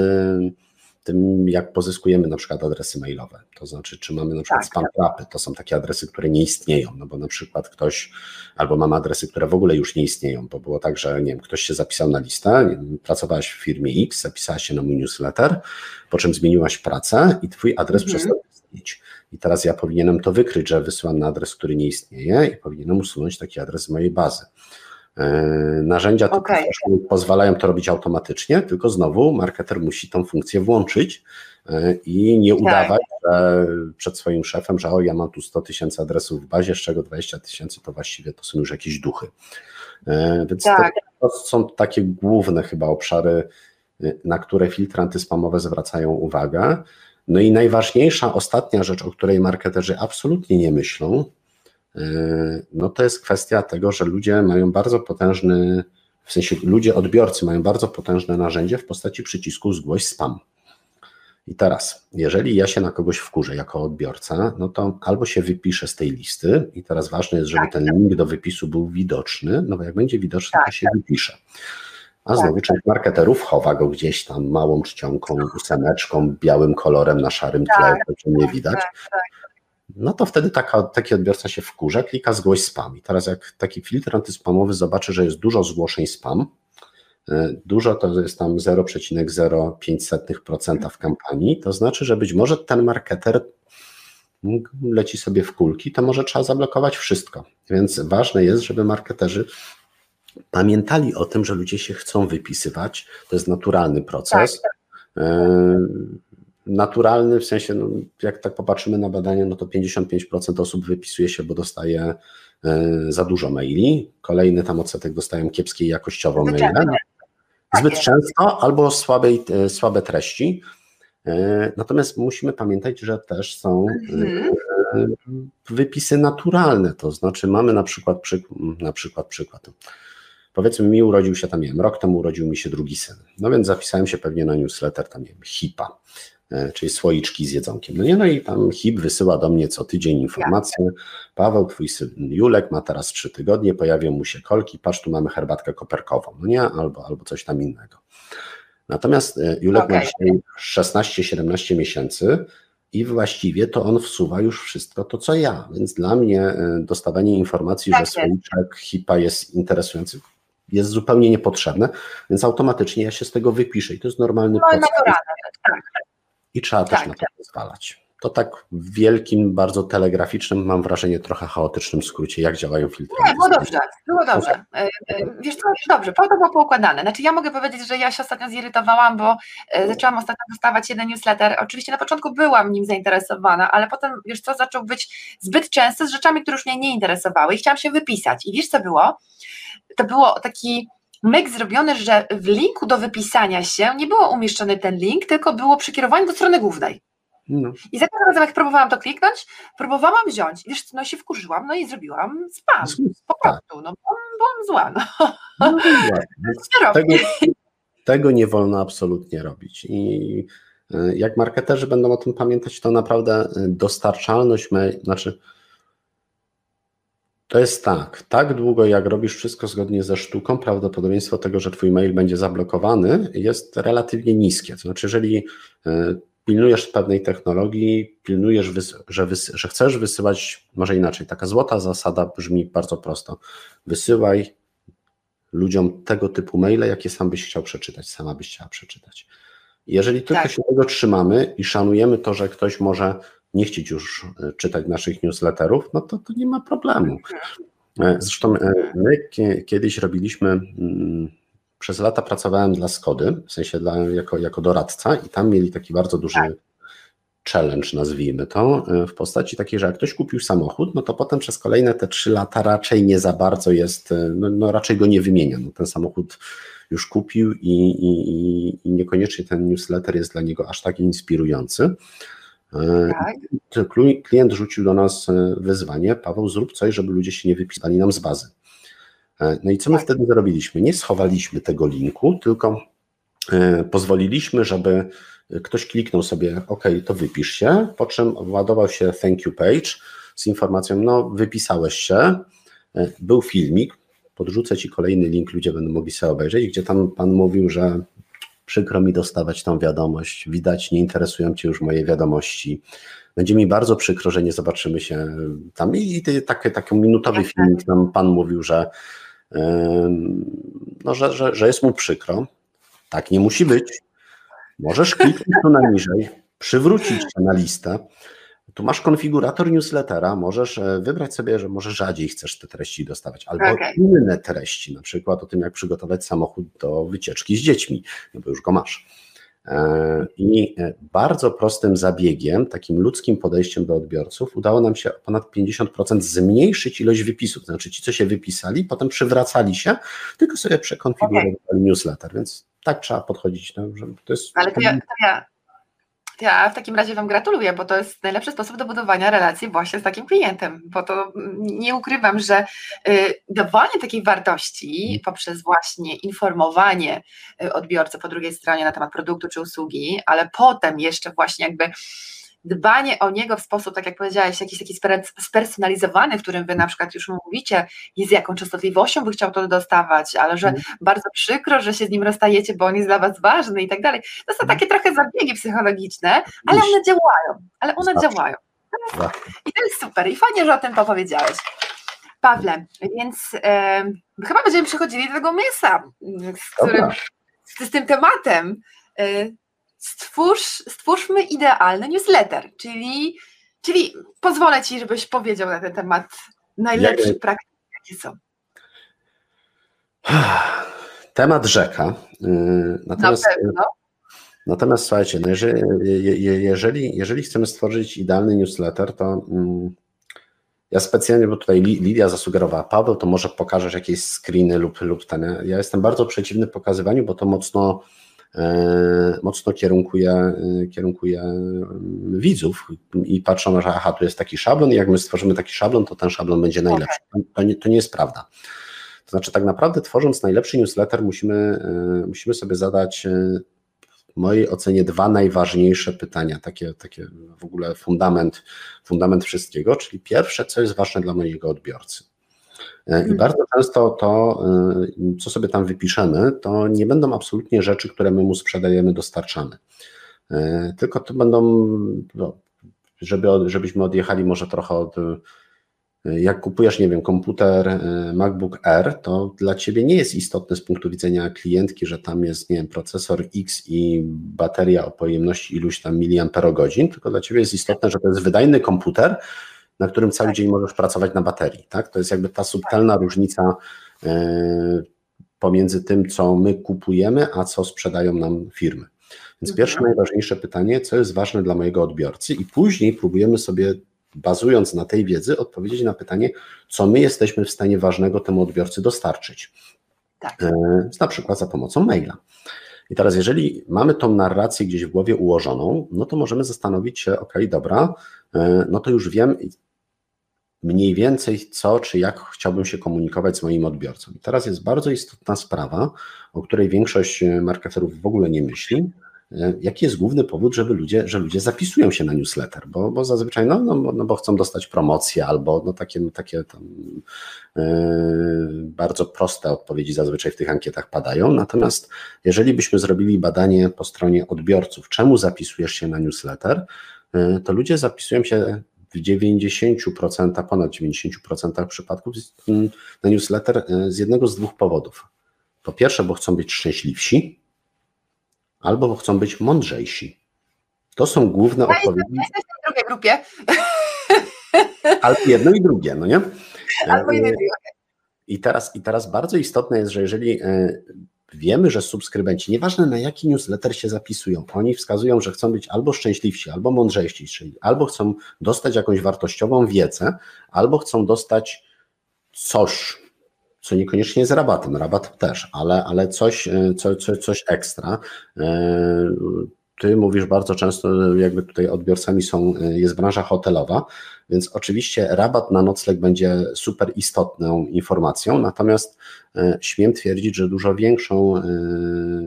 tym, jak pozyskujemy na przykład adresy mailowe. To znaczy, czy mamy na przykład tak. spam trapy, to są takie adresy, które nie istnieją, no bo na przykład ktoś, albo mamy adresy, które w ogóle już nie istnieją, bo było tak, że nie wiem, ktoś się zapisał na listę, wiem, pracowałaś w firmie X, zapisałaś się na mój newsletter, po czym zmieniłaś pracę i twój adres mhm. przestał istnieć. I teraz ja powinienem to wykryć, że wysyłam na adres, który nie istnieje i powinienem usunąć taki adres z mojej bazy. E, narzędzia typu okay. pozwalają to robić automatycznie, tylko znowu marketer musi tą funkcję włączyć e, i nie tak. udawać przed swoim szefem, że o, ja mam tu 100 tysięcy adresów w bazie, z czego 20 tysięcy to właściwie to są już jakieś duchy. E, więc tak. to, to są takie główne chyba obszary, na które filtry antyspamowe zwracają uwagę. No i najważniejsza, ostatnia rzecz, o której marketerzy absolutnie nie myślą, e, no to jest kwestia tego, że ludzie mają bardzo potężny, w sensie ludzie, odbiorcy mają bardzo potężne narzędzie w postaci przycisku zgłoś spam. I teraz, jeżeli ja się na kogoś wkurzę jako odbiorca, no to albo się wypiszę z tej listy i teraz ważne jest, żeby tak, ten link do wypisu był widoczny, no bo jak będzie widoczny, to tak, się tak. A znowu tak. część marketerów chowa go gdzieś tam małą czcionką, ósemeczką, białym kolorem na szarym tle, tak, to nie tak, widać. Tak, tak. No to wtedy taka, taki odbiorca się wkurza, klika zgłoś spam. I teraz jak taki filtr antyspamowy zobaczy, że jest dużo zgłoszeń spam, e, dużo to jest tam 0,05% w kampanii, to znaczy, że być może ten marketer leci sobie w kulki, to może trzeba zablokować wszystko. Więc ważne jest, żeby marketerzy pamiętali o tym, że ludzie się chcą wypisywać. To jest naturalny proces. Tak. E, naturalny w sensie, no, jak tak popatrzymy na badania, no to 55% osób wypisuje się, bo dostaje e, za dużo maili. Kolejny tam odsetek dostają kiepskiej jakościowo maile. Zbyt tak często albo słabej, e, słabe treści. Natomiast musimy pamiętać, że też są Mhm. wypisy naturalne, to znaczy mamy na przykład, przyk- na przykład przykład. Powiedzmy, mi urodził się tam, nie wiem, rok temu urodził mi się drugi syn. No więc zapisałem się pewnie na newsletter, tam, nie wiem, HIPA, e, czyli słoiczki z jedzonkiem. No nie, no i tam HIP wysyła do mnie co tydzień informacje. Paweł, twój syn Julek ma teraz trzy tygodnie, pojawią mu się kolki, patrz, tu mamy herbatkę koperkową, no nie, albo, albo coś tam innego. Natomiast e, Julek ma Okej. dzisiaj 16-17 miesięcy i właściwie to on wsuwa już wszystko to, co ja. Więc dla mnie e, dostawanie informacji, Tak że słoiczek HIPA jest interesujący, jest zupełnie niepotrzebne, więc automatycznie ja się z tego wypiszę i to jest normalny No proces naturalne, tak. i trzeba też Tak, na to pozwalać. To tak w wielkim, bardzo telegraficznym, mam wrażenie trochę chaotycznym skrócie, jak działają filtry. Nie, było dobrze, było dobrze. E, e, Wiesz co, dobrze, to było poukładane. Znaczy ja mogę powiedzieć, że ja się ostatnio zirytowałam, bo e, zaczęłam ostatnio dostawać jeden newsletter. Oczywiście na początku byłam nim zainteresowana, ale potem, wiesz co, zaczął być zbyt częsty z rzeczami, które już mnie nie interesowały i chciałam się wypisać. I wiesz co było? To było taki myk zrobiony, że w linku do wypisania się nie było umieszczony ten link, tylko było przykierowanie do strony głównej. No, I za każdym razem, jak próbowałam to kliknąć, próbowałam wziąć. Wiesz, no się wkurzyłam, no i zrobiłem spam. Po tak. prostu, no bo byłam zła. No. no. Więc *laughs* Co robię? tego, tego nie wolno absolutnie robić. I e, jak marketerzy będą o tym pamiętać, to naprawdę e, dostarczalność, me, znaczy to jest tak, tak długo jak robisz wszystko zgodnie ze sztuką, prawdopodobieństwo tego, że twój mail będzie zablokowany jest relatywnie niskie. To znaczy, jeżeli e, pilnujesz pewnej technologii, pilnujesz, że, że chcesz wysyłać, może inaczej, taka złota zasada brzmi bardzo prosto. Wysyłaj ludziom tego typu maile, jakie sam byś chciał przeczytać, sama byś chciała przeczytać. Jeżeli tylko Tak. się tego trzymamy i szanujemy to, że ktoś może nie chcieć już e, czytać naszych newsletterów, no to, to nie ma problemu. E, Zresztą e, my kie- kiedyś robiliśmy, mm, przez lata pracowałem dla Skody, w sensie dla, jako, jako doradca i tam mieli taki bardzo duży challenge, nazwijmy to, w postaci takiej, że jak ktoś kupił samochód, no to potem przez kolejne te trzy lata raczej nie za bardzo jest, no, no raczej go nie wymienia. No, ten samochód już kupił i, i, i, i niekoniecznie ten newsletter jest dla niego aż tak inspirujący. Tak. klient rzucił do nas e, wyzwanie, Paweł, zrób coś, żeby ludzie się nie wypisali nam z bazy. E, No i co my Tak. wtedy zrobiliśmy? Nie schowaliśmy tego linku, tylko e, pozwoliliśmy, żeby ktoś kliknął sobie, OK, to wypisz się, po czym władował się thank you page z informacją, no wypisałeś się, był filmik, podrzucę Ci kolejny link, ludzie będą mogli sobie obejrzeć, gdzie tam Pan mówił, że przykro mi dostawać tą wiadomość, widać, nie interesują Cię już moje wiadomości, będzie mi bardzo przykro, że nie zobaczymy się tam. I, i ty- taki, taki minutowy Jasne. filmik, tam Pan mówił, że, em, no, że, że, że jest mu przykro, tak nie musi być, możesz kliknąć tu na niżej, przywrócić się na listę, tu masz konfigurator newslettera, możesz e, wybrać sobie, że może rzadziej chcesz te treści dostawać, albo Okej. inne treści, na przykład o tym, jak przygotować samochód do wycieczki z dziećmi, no bo już go masz. E, I e, bardzo prostym zabiegiem, takim ludzkim podejściem do odbiorców, udało nam się o ponad 50% zmniejszyć ilość wypisów. Znaczy ci, co się wypisali, potem przywracali się, tylko sobie przekonfigurowali newsletter, więc tak trzeba podchodzić. No, że to jest Ale to ja, to, ja, ja w takim razie Wam gratuluję, bo to jest najlepszy sposób do budowania relacji właśnie z takim klientem, bo to nie ukrywam, że y, dawanie takiej wartości poprzez właśnie informowanie y, odbiorcy po drugiej stronie na temat produktu czy usługi, ale potem jeszcze właśnie jakby dbanie o niego w sposób, tak jak powiedziałeś, jakiś taki sper- spersonalizowany, w którym wy na przykład już mówicie, i z jaką częstotliwością by chciał to dostawać, ale że bardzo przykro, że się z nim rozstajecie, bo on jest dla was ważny i tak dalej. To są takie trochę zabiegi psychologiczne, ale one działają, ale one Zawsze. działają. I to jest super i fajnie, że o tym powiedziałeś. Pawle, więc e, chyba będziemy przechodzili do tego mięsa, z, którym, z, z tym tematem. E, stwórz, stwórzmy idealny newsletter, czyli, czyli pozwolę Ci, żebyś powiedział na ten temat najlepsze Jak- praktyki, jakie są. *sighs* Temat rzeka. Yy, Na Natomiast, pewno. natomiast słuchajcie, no jeżeli, je- je- jeżeli, jeżeli chcemy stworzyć idealny newsletter, to mm, ja specjalnie, bo tutaj Li- Lidia zasugerowała, Paweł, to może pokażesz jakieś screeny lub, lub ten. Ja jestem bardzo przeciwny pokazywaniu, bo to mocno mocno kierunkuje, kierunkuje widzów i patrzą, że aha, tu jest taki szablon i jak my stworzymy taki szablon, to ten szablon będzie najlepszy. To nie, to nie jest prawda. To znaczy, tak naprawdę tworząc najlepszy newsletter, musimy, musimy sobie zadać w mojej ocenie dwa najważniejsze pytania, takie, takie w ogóle fundament, fundament wszystkiego, czyli pierwsze, co jest ważne dla mojego odbiorcy. E, I mhm. bardzo często to, e, co sobie tam wypiszemy, to nie będą absolutnie rzeczy, które my mu sprzedajemy, dostarczamy. E, tylko to będą, no, żeby, żebyśmy odjechali może trochę od jak kupujesz, nie wiem, komputer e, MacBook Air, to dla ciebie nie jest istotne z punktu widzenia klientki, że tam jest, nie wiem, procesor X i bateria o pojemności iluś tam miliamperogodzin, tylko dla ciebie jest istotne, że to jest wydajny komputer, na którym cały tak. dzień możesz pracować na baterii, tak? To jest jakby ta subtelna różnica e, pomiędzy tym, co my kupujemy, a co sprzedają nam firmy. Więc mhm. pierwsze najważniejsze pytanie, co jest ważne dla mojego odbiorcy, i później próbujemy sobie bazując na tej wiedzy, odpowiedzieć na pytanie, co my jesteśmy w stanie ważnego temu odbiorcy dostarczyć. Tak. E, na przykład za pomocą maila. I teraz, jeżeli mamy tą narrację gdzieś w głowie ułożoną, no to możemy zastanowić się, ok, dobra, e, no to już wiem mniej więcej co, czy jak chciałbym się komunikować z moim odbiorcą. I teraz jest bardzo istotna sprawa, o której większość marketerów w ogóle nie myśli, E, jaki jest główny powód, żeby ludzie, że ludzie zapisują się na newsletter? Bo, bo zazwyczaj, no, no, no bo chcą dostać promocję albo no, takie, takie tam, yy, bardzo proste odpowiedzi zazwyczaj w tych ankietach padają. Natomiast jeżeli byśmy zrobili badanie po stronie odbiorców, czemu zapisujesz się na newsletter, to ludzie zapisują się w 90%, ponad 90% przypadków na newsletter z jednego z dwóch powodów. Po pierwsze, bo chcą być szczęśliwsi, albo chcą być mądrzejsi. To są główne ja odpowiedzi. Jesteś w drugiej grupie. *laughs* Albo jedno i drugie, no nie? Albo jedno i drugie. I teraz, I teraz bardzo istotne jest, że jeżeli e, wiemy, że subskrybenci, nieważne na jaki newsletter się zapisują, oni wskazują, że chcą być albo szczęśliwsi, albo mądrzejsi, czyli albo chcą dostać jakąś wartościową wiedzę, albo chcą dostać coś, co niekoniecznie jest rabatem, rabat też, ale, ale coś, e, co, co, coś ekstra. Ty mówisz bardzo często, jakby tutaj odbiorcami są, e, jest branża hotelowa, więc oczywiście rabat na nocleg będzie super istotną informacją, natomiast e, śmiem twierdzić, że dużo większą, e,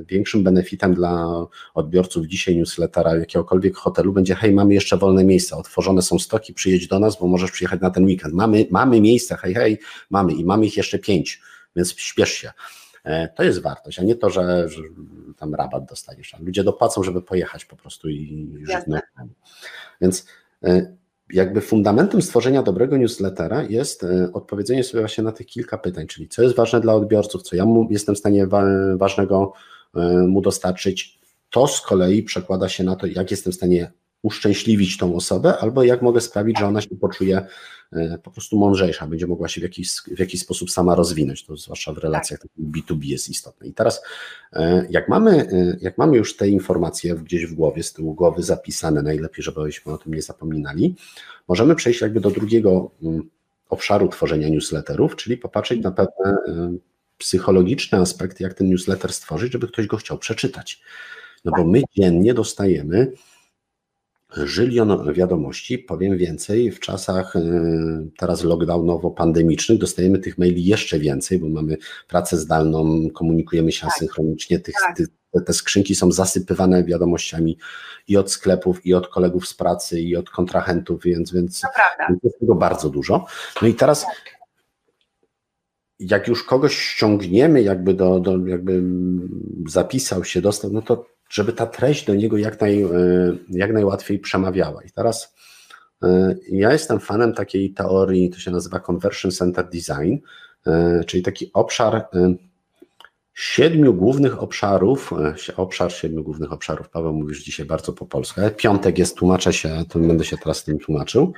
większym benefitem dla odbiorców dzisiaj newslettera jakiegokolwiek hotelu będzie hej, mamy jeszcze wolne miejsca, otworzone są stoki, przyjedź do nas, bo możesz przyjechać na ten weekend. Mamy, mamy miejsca, hej, hej, mamy i mamy ich jeszcze pięć, więc śpiesz się. E, to jest wartość, a nie to, że, że tam rabat dostaniesz. Ludzie dopłacą, żeby pojechać po prostu i żyć Więc jakby fundamentem stworzenia dobrego newslettera jest e, odpowiedzenie sobie właśnie na tych kilka pytań, czyli co jest ważne dla odbiorców, co ja mu jestem w stanie wa ważnego e, mu dostarczyć. To z kolei przekłada się na to, jak jestem w stanie uszczęśliwić tą osobę, albo jak mogę sprawić, że ona się poczuje e, po prostu mądrzejsza, będzie mogła się w jakiś, w jakiś sposób sama rozwinąć, to zwłaszcza w relacjach tak. B2B jest istotne. I teraz jak mamy, jak mamy już te informacje gdzieś w głowie, z tyłu głowy zapisane, najlepiej, żebyśmy o tym nie zapominali, możemy przejść jakby do drugiego mm, obszaru tworzenia newsletterów, czyli popatrzeć na pewne psychologiczne aspekty, jak ten newsletter stworzyć, żeby ktoś go chciał przeczytać. No bo my dziennie dostajemy żylion wiadomości, powiem więcej, w czasach teraz lockdownowo-pandemicznych dostajemy tych maili jeszcze więcej, bo mamy pracę zdalną, komunikujemy się tak. asynchronicznie, tych, tak. tych te skrzynki są zasypywane wiadomościami i od sklepów, i od kolegów z pracy, i od kontrahentów, więc, więc jest tego bardzo dużo. No i teraz jak już kogoś ściągniemy, jakby do, do jakby zapisał się, dostał, no to żeby ta treść do niego jak, naj, e, jak najłatwiej przemawiała. I teraz e, ja jestem fanem takiej teorii, to się nazywa Conversion Center Design, e, czyli taki obszar siedmiu głównych obszarów, obszar siedmiu głównych obszarów, Paweł mówisz dzisiaj bardzo po polsku, ale piątek jest, tłumaczę się, to będę się teraz z tym tłumaczył.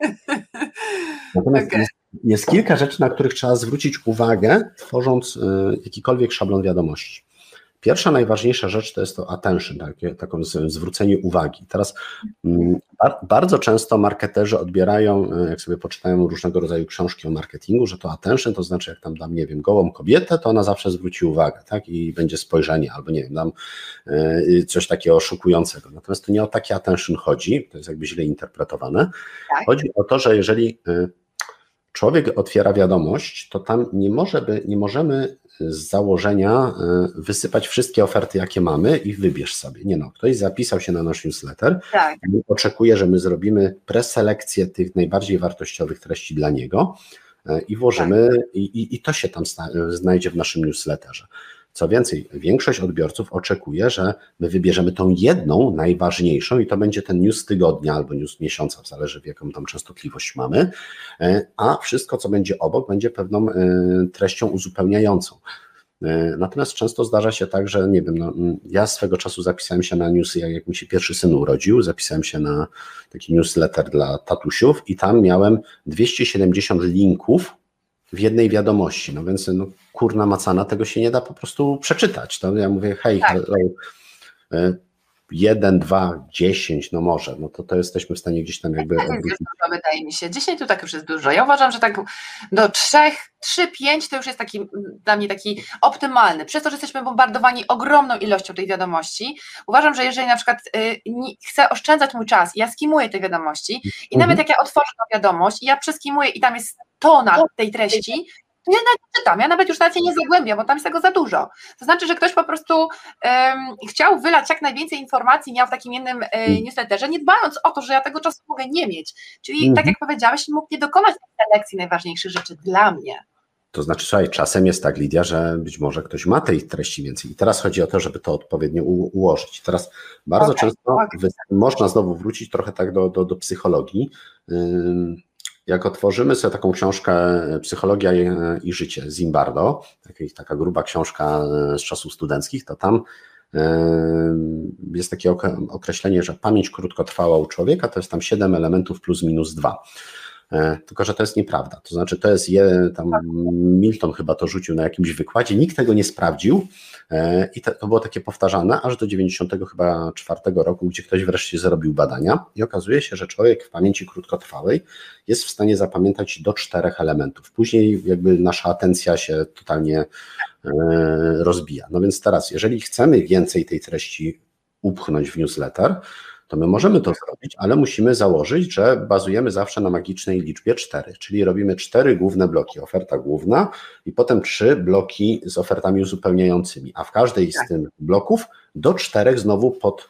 *laughs* Natomiast okay. jest, jest, kilka rzeczy, na których trzeba zwrócić uwagę, tworząc jakikolwiek szablon wiadomości. Pierwsza, najważniejsza rzecz to jest to attention, takie, taką zwrócenie uwagi. Teraz mm, bardzo często marketerzy odbierają, e, jak sobie poczytają różnego rodzaju książki o marketingu, że to attention to znaczy, jak tam dam, nie wiem, gołą kobietę, to ona zawsze zwróci uwagę, tak? I będzie spojrzenie, albo nie wiem, dam e, coś takiego oszukującego. Natomiast to nie o takie attention chodzi, to jest jakby źle interpretowane. Tak. Chodzi o to, że jeżeli człowiek otwiera wiadomość, to tam nie, może by, nie możemy z założenia y, wysypać wszystkie oferty, jakie mamy i wybierz sobie. Nie no, ktoś zapisał się na nasz newsletter tak. i oczekuje, że my zrobimy preselekcję tych najbardziej wartościowych treści dla niego y, i włożymy, tak. i, i, i to się tam znajdzie w naszym newsletterze. Co więcej, większość odbiorców oczekuje, że my wybierzemy tą jedną, najważniejszą i to będzie ten news tygodnia albo news miesiąca, zależy w jaką tam częstotliwość mamy, e, a wszystko, co będzie obok, będzie pewną e, treścią uzupełniającą. E, natomiast często zdarza się tak, że nie wiem, no, ja swego czasu zapisałem się na newsy, jak, jak mi się pierwszy syn urodził, zapisałem się na taki newsletter dla tatusiów i tam miałem 270 linków w jednej wiadomości. No więc no, kurna macana, tego się nie da po prostu przeczytać. To ja mówię, hej, tak. e, jeden, dwa, dziesięć, no może, no to, to jesteśmy w stanie gdzieś tam jakby... Tak, jest dużo, wydaje mi się. Dziesięć to tak już jest dużo. Ja uważam, że tak do trzech, trzy, pięć to już jest taki dla mnie taki optymalny. Przez to, że jesteśmy bombardowani ogromną ilością tych wiadomości, uważam, że jeżeli na przykład y, chcę oszczędzać mój czas, ja skimuję te wiadomości i mhm. nawet jak ja otworzę tą wiadomość i ja przeskimuję i tam jest tona tej treści, to ja nawet czytam, ja nawet już nawet się nie zagłębiam, bo tam jest tego za dużo. To znaczy, że ktoś po prostu um, chciał wylać jak najwięcej informacji, miał w takim jednym e, newsletterze, nie dbając o to, że ja tego czasu mogę nie mieć. Czyli tak mhm. tak jak powiedziałeś, mógł nie dokonać selekcji najważniejszych rzeczy dla mnie. To znaczy, słuchaj, czasem jest tak, Lidia, że być może ktoś ma tej treści więcej. I teraz chodzi o to, żeby to odpowiednio ułożyć. Teraz bardzo okay, często okay. można znowu wrócić trochę tak do, do, do psychologii. Jak otworzymy sobie taką książkę e, Psychologia i życie Zimbardo, taka gruba książka e, z czasów studenckich, to tam e, jest takie określenie, że pamięć krótkotrwała u człowieka to jest tam 7 elementów plus minus 2. E, tylko że to jest nieprawda. To znaczy, to jest je, tam Milton chyba to rzucił na jakimś wykładzie, nikt tego nie sprawdził e, i to było takie powtarzane aż do 90 chyba czwartego roku, gdzie ktoś wreszcie zrobił badania i okazuje się, że człowiek w pamięci krótkotrwałej jest w stanie zapamiętać do czterech elementów. Później jakby nasza atencja się totalnie e, rozbija. No więc teraz, jeżeli chcemy więcej tej treści upchnąć w newsletter, to my możemy to zrobić, ale musimy założyć, że bazujemy zawsze na magicznej liczbie 4, czyli robimy cztery główne bloki, oferta główna i potem trzy bloki z ofertami uzupełniającymi, a w każdej z tak. tych bloków do czterech znowu pod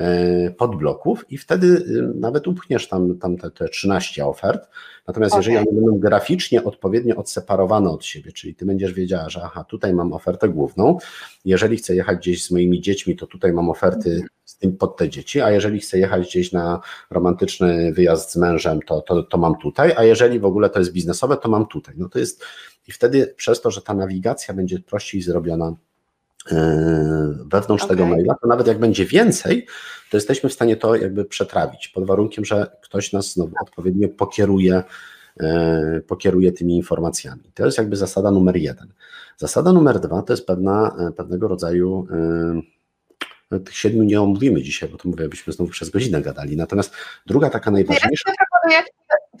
E, podbloków i wtedy y, nawet upchniesz tam, tam te, te 13 ofert. Natomiast okay. jeżeli one będą graficznie odpowiednio odseparowane od siebie, czyli ty będziesz wiedziała, że aha, tutaj mam ofertę główną, jeżeli chcę jechać gdzieś z moimi dziećmi, to tutaj mam oferty mhm. Tym pod te dzieci, a jeżeli chcę jechać gdzieś na romantyczny wyjazd z mężem, to, to, to mam tutaj, a jeżeli w ogóle to jest biznesowe, to mam tutaj. No to jest i wtedy przez to, że ta nawigacja będzie prościej zrobiona E, wewnątrz okay. tego maila, to nawet jak będzie więcej, to jesteśmy w stanie to jakby przetrawić, pod warunkiem, że ktoś nas znowu odpowiednio pokieruje, e, pokieruje tymi informacjami. To jest jakby zasada numer jeden. Zasada numer dwa to jest pewna, e, pewnego rodzaju tych siedmiu nie omówimy dzisiaj, bo to mówię, byśmy znowu przez godzinę gadali. Natomiast druga taka najważniejsza. Ja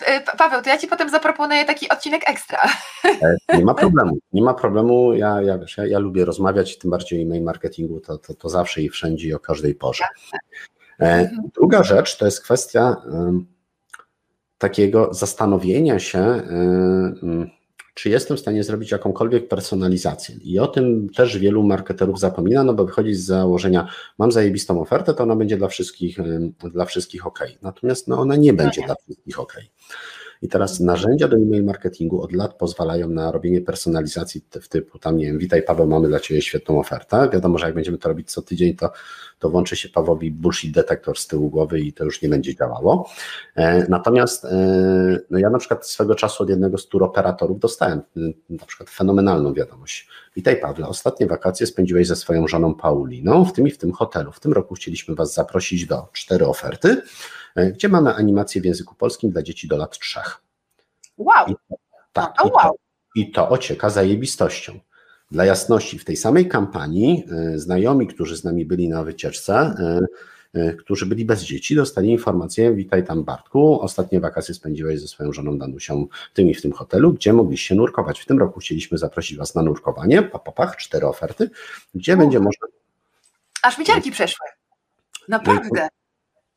E, Paweł, to ja Ci potem zaproponuję taki odcinek ekstra. E, nie ma *laughs* problemu, nie ma problemu. Ja, ja, wiesz, ja, ja lubię rozmawiać, tym bardziej e-mail marketingu, to, to, to zawsze i wszędzie i o każdej porze. E, druga rzecz to jest kwestia takiego zastanowienia się, czy jestem w stanie zrobić jakąkolwiek personalizację. I o tym też wielu marketerów zapomina, no bo wychodzi z założenia, mam zajebistą ofertę, to ona będzie dla wszystkich, dla wszystkich ok. Natomiast no, ona nie będzie dla wszystkich ok. I teraz narzędzia do e-mail marketingu od lat pozwalają na robienie personalizacji w typu tam, nie wiem, witaj Paweł, mamy dla Ciebie świetną ofertę. Wiadomo, że jak będziemy to robić co tydzień, to, to włączy się Pawłowi bullshit detektor z tyłu głowy i to już nie będzie działało. E, natomiast e, no ja na przykład swego czasu od jednego z turoperatorów dostałem na przykład fenomenalną wiadomość. Witaj Pawle, ostatnie wakacje spędziłeś ze swoją żoną Pauliną w tym i w tym hotelu. W tym roku chcieliśmy Was zaprosić do cztery oferty gdzie mamy animację w języku polskim dla dzieci do lat trzech. Wow! I, tak, no i, wow. To, i to ocieka zajebistością. Dla jasności, w tej samej kampanii znajomi, którzy z nami byli na wycieczce, którzy byli bez dzieci, dostali informację: Witaj tam, Bartku. Ostatnie wakacje spędziłeś ze swoją żoną Danusią w tym i w tym hotelu, gdzie mogliście nurkować. W tym roku chcieliśmy zaprosić Was na nurkowanie. Papapach, cztery oferty, gdzie będzie można. Aż mi ciarki przeszły. Naprawdę.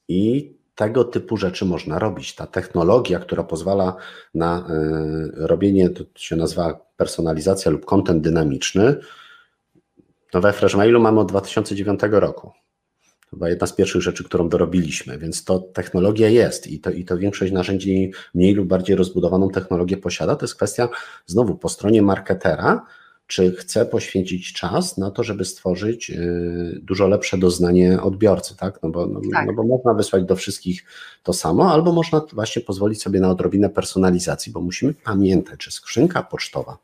I tego typu rzeczy można robić. Ta technologia, która pozwala na y, robienie, to się nazywa personalizacja lub kontent dynamiczny, no we Freshmailu mamy od 2009 roku. Była jedna z pierwszych rzeczy, którą dorobiliśmy, więc to technologia jest i to, i to większość narzędzi mniej lub bardziej rozbudowaną technologię posiada. To jest kwestia znowu po stronie marketera, czy chce poświęcić czas na to, żeby stworzyć y, dużo lepsze doznanie odbiorcy, tak? No bo, no, tak. no bo można wysłać do wszystkich to samo, albo można właśnie pozwolić sobie na odrobinę personalizacji, bo musimy pamiętać, że skrzynka pocztowa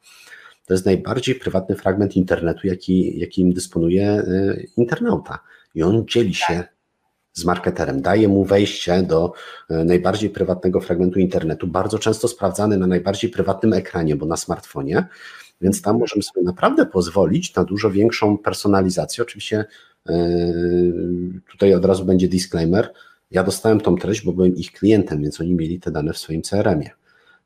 to jest najbardziej prywatny fragment internetu, jaki, jakim dysponuje y, internauta. I on dzieli się tak. z marketerem, daje mu wejście do y, najbardziej prywatnego fragmentu internetu, bardzo często sprawdzany na najbardziej prywatnym ekranie, bo na smartfonie. Więc tam możemy sobie naprawdę pozwolić na dużo większą personalizację. Oczywiście yy, tutaj od razu będzie disclaimer. Ja dostałem tą treść, bo byłem ich klientem, więc oni mieli te dane w swoim CRM-ie.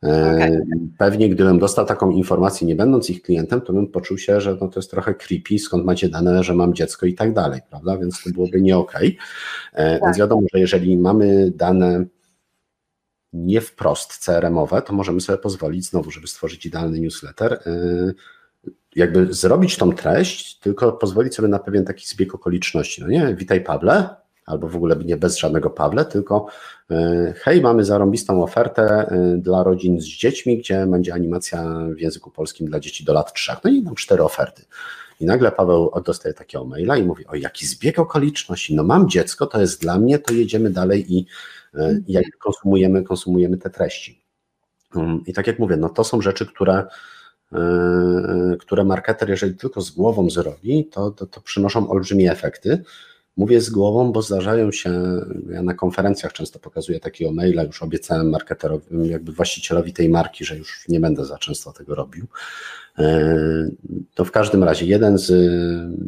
Yy, okay. Pewnie gdybym dostał taką informację, nie będąc ich klientem, to bym poczuł się, że no to jest trochę creepy, skąd macie dane, że mam dziecko i tak dalej, prawda? Więc to byłoby nie okej. Okay. Yy, tak. Więc wiadomo, że jeżeli mamy dane nie wprost CRM-owe, to możemy sobie pozwolić znowu, żeby stworzyć idealny newsletter, y, jakby zrobić tą treść, tylko pozwolić sobie na pewien taki zbieg okoliczności. No nie, witaj Pawle, albo w ogóle nie bez żadnego Pawle, tylko y, hej, mamy zarąbistą ofertę y, dla rodzin z dziećmi, gdzie będzie animacja w języku polskim dla dzieci do lat trzech. No i mam cztery oferty. I nagle Paweł dostaje takiego maila i mówi, o jaki zbieg okoliczności, no mam dziecko, to jest dla mnie, to jedziemy dalej i E, jak konsumujemy, konsumujemy te treści. Um, I tak jak mówię, no to są rzeczy, które, e, które marketer, jeżeli tylko z głową zrobi, to, to, to przynoszą olbrzymie efekty. Mówię z głową, bo zdarzają się, ja na konferencjach często pokazuję takiego maila, już obiecałem marketerowi, jakby właścicielowi tej marki, że już nie będę za często tego robił. E, to w każdym razie jeden z,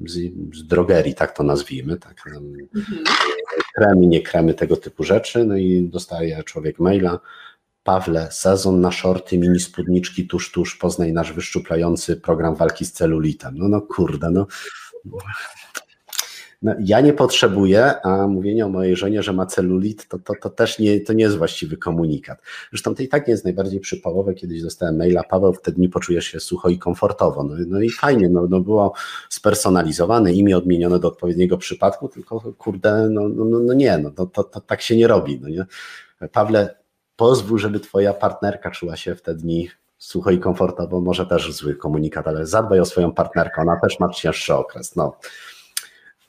z, z drogerii, tak to nazwijmy, tak, mhm. kremy, nie kremy, tego typu rzeczy, no i dostaje człowiek maila, Pawle, sezon na shorty, mini spódniczki, tuż, tuż, poznaj nasz wyszczuplający program walki z celulitem. No, no kurde, no no, ja nie potrzebuję, a mówienie o mojej żonie, że ma celulit, to, to, to też nie, to nie jest właściwy komunikat. Zresztą to i tak nie jest najbardziej przypałowe, kiedyś dostałem maila, Paweł, w te dni poczujesz się sucho i komfortowo. No, no i fajnie, no, no było spersonalizowane, imię odmienione do odpowiedniego przypadku, tylko kurde, no, no, no, no nie, no to, to, to tak się nie robi. No nie? Pawle, pozwól, żeby twoja partnerka czuła się w te dni sucho i komfortowo, może też zły komunikat, ale zadbaj o swoją partnerkę, ona też ma cięższy okres. No.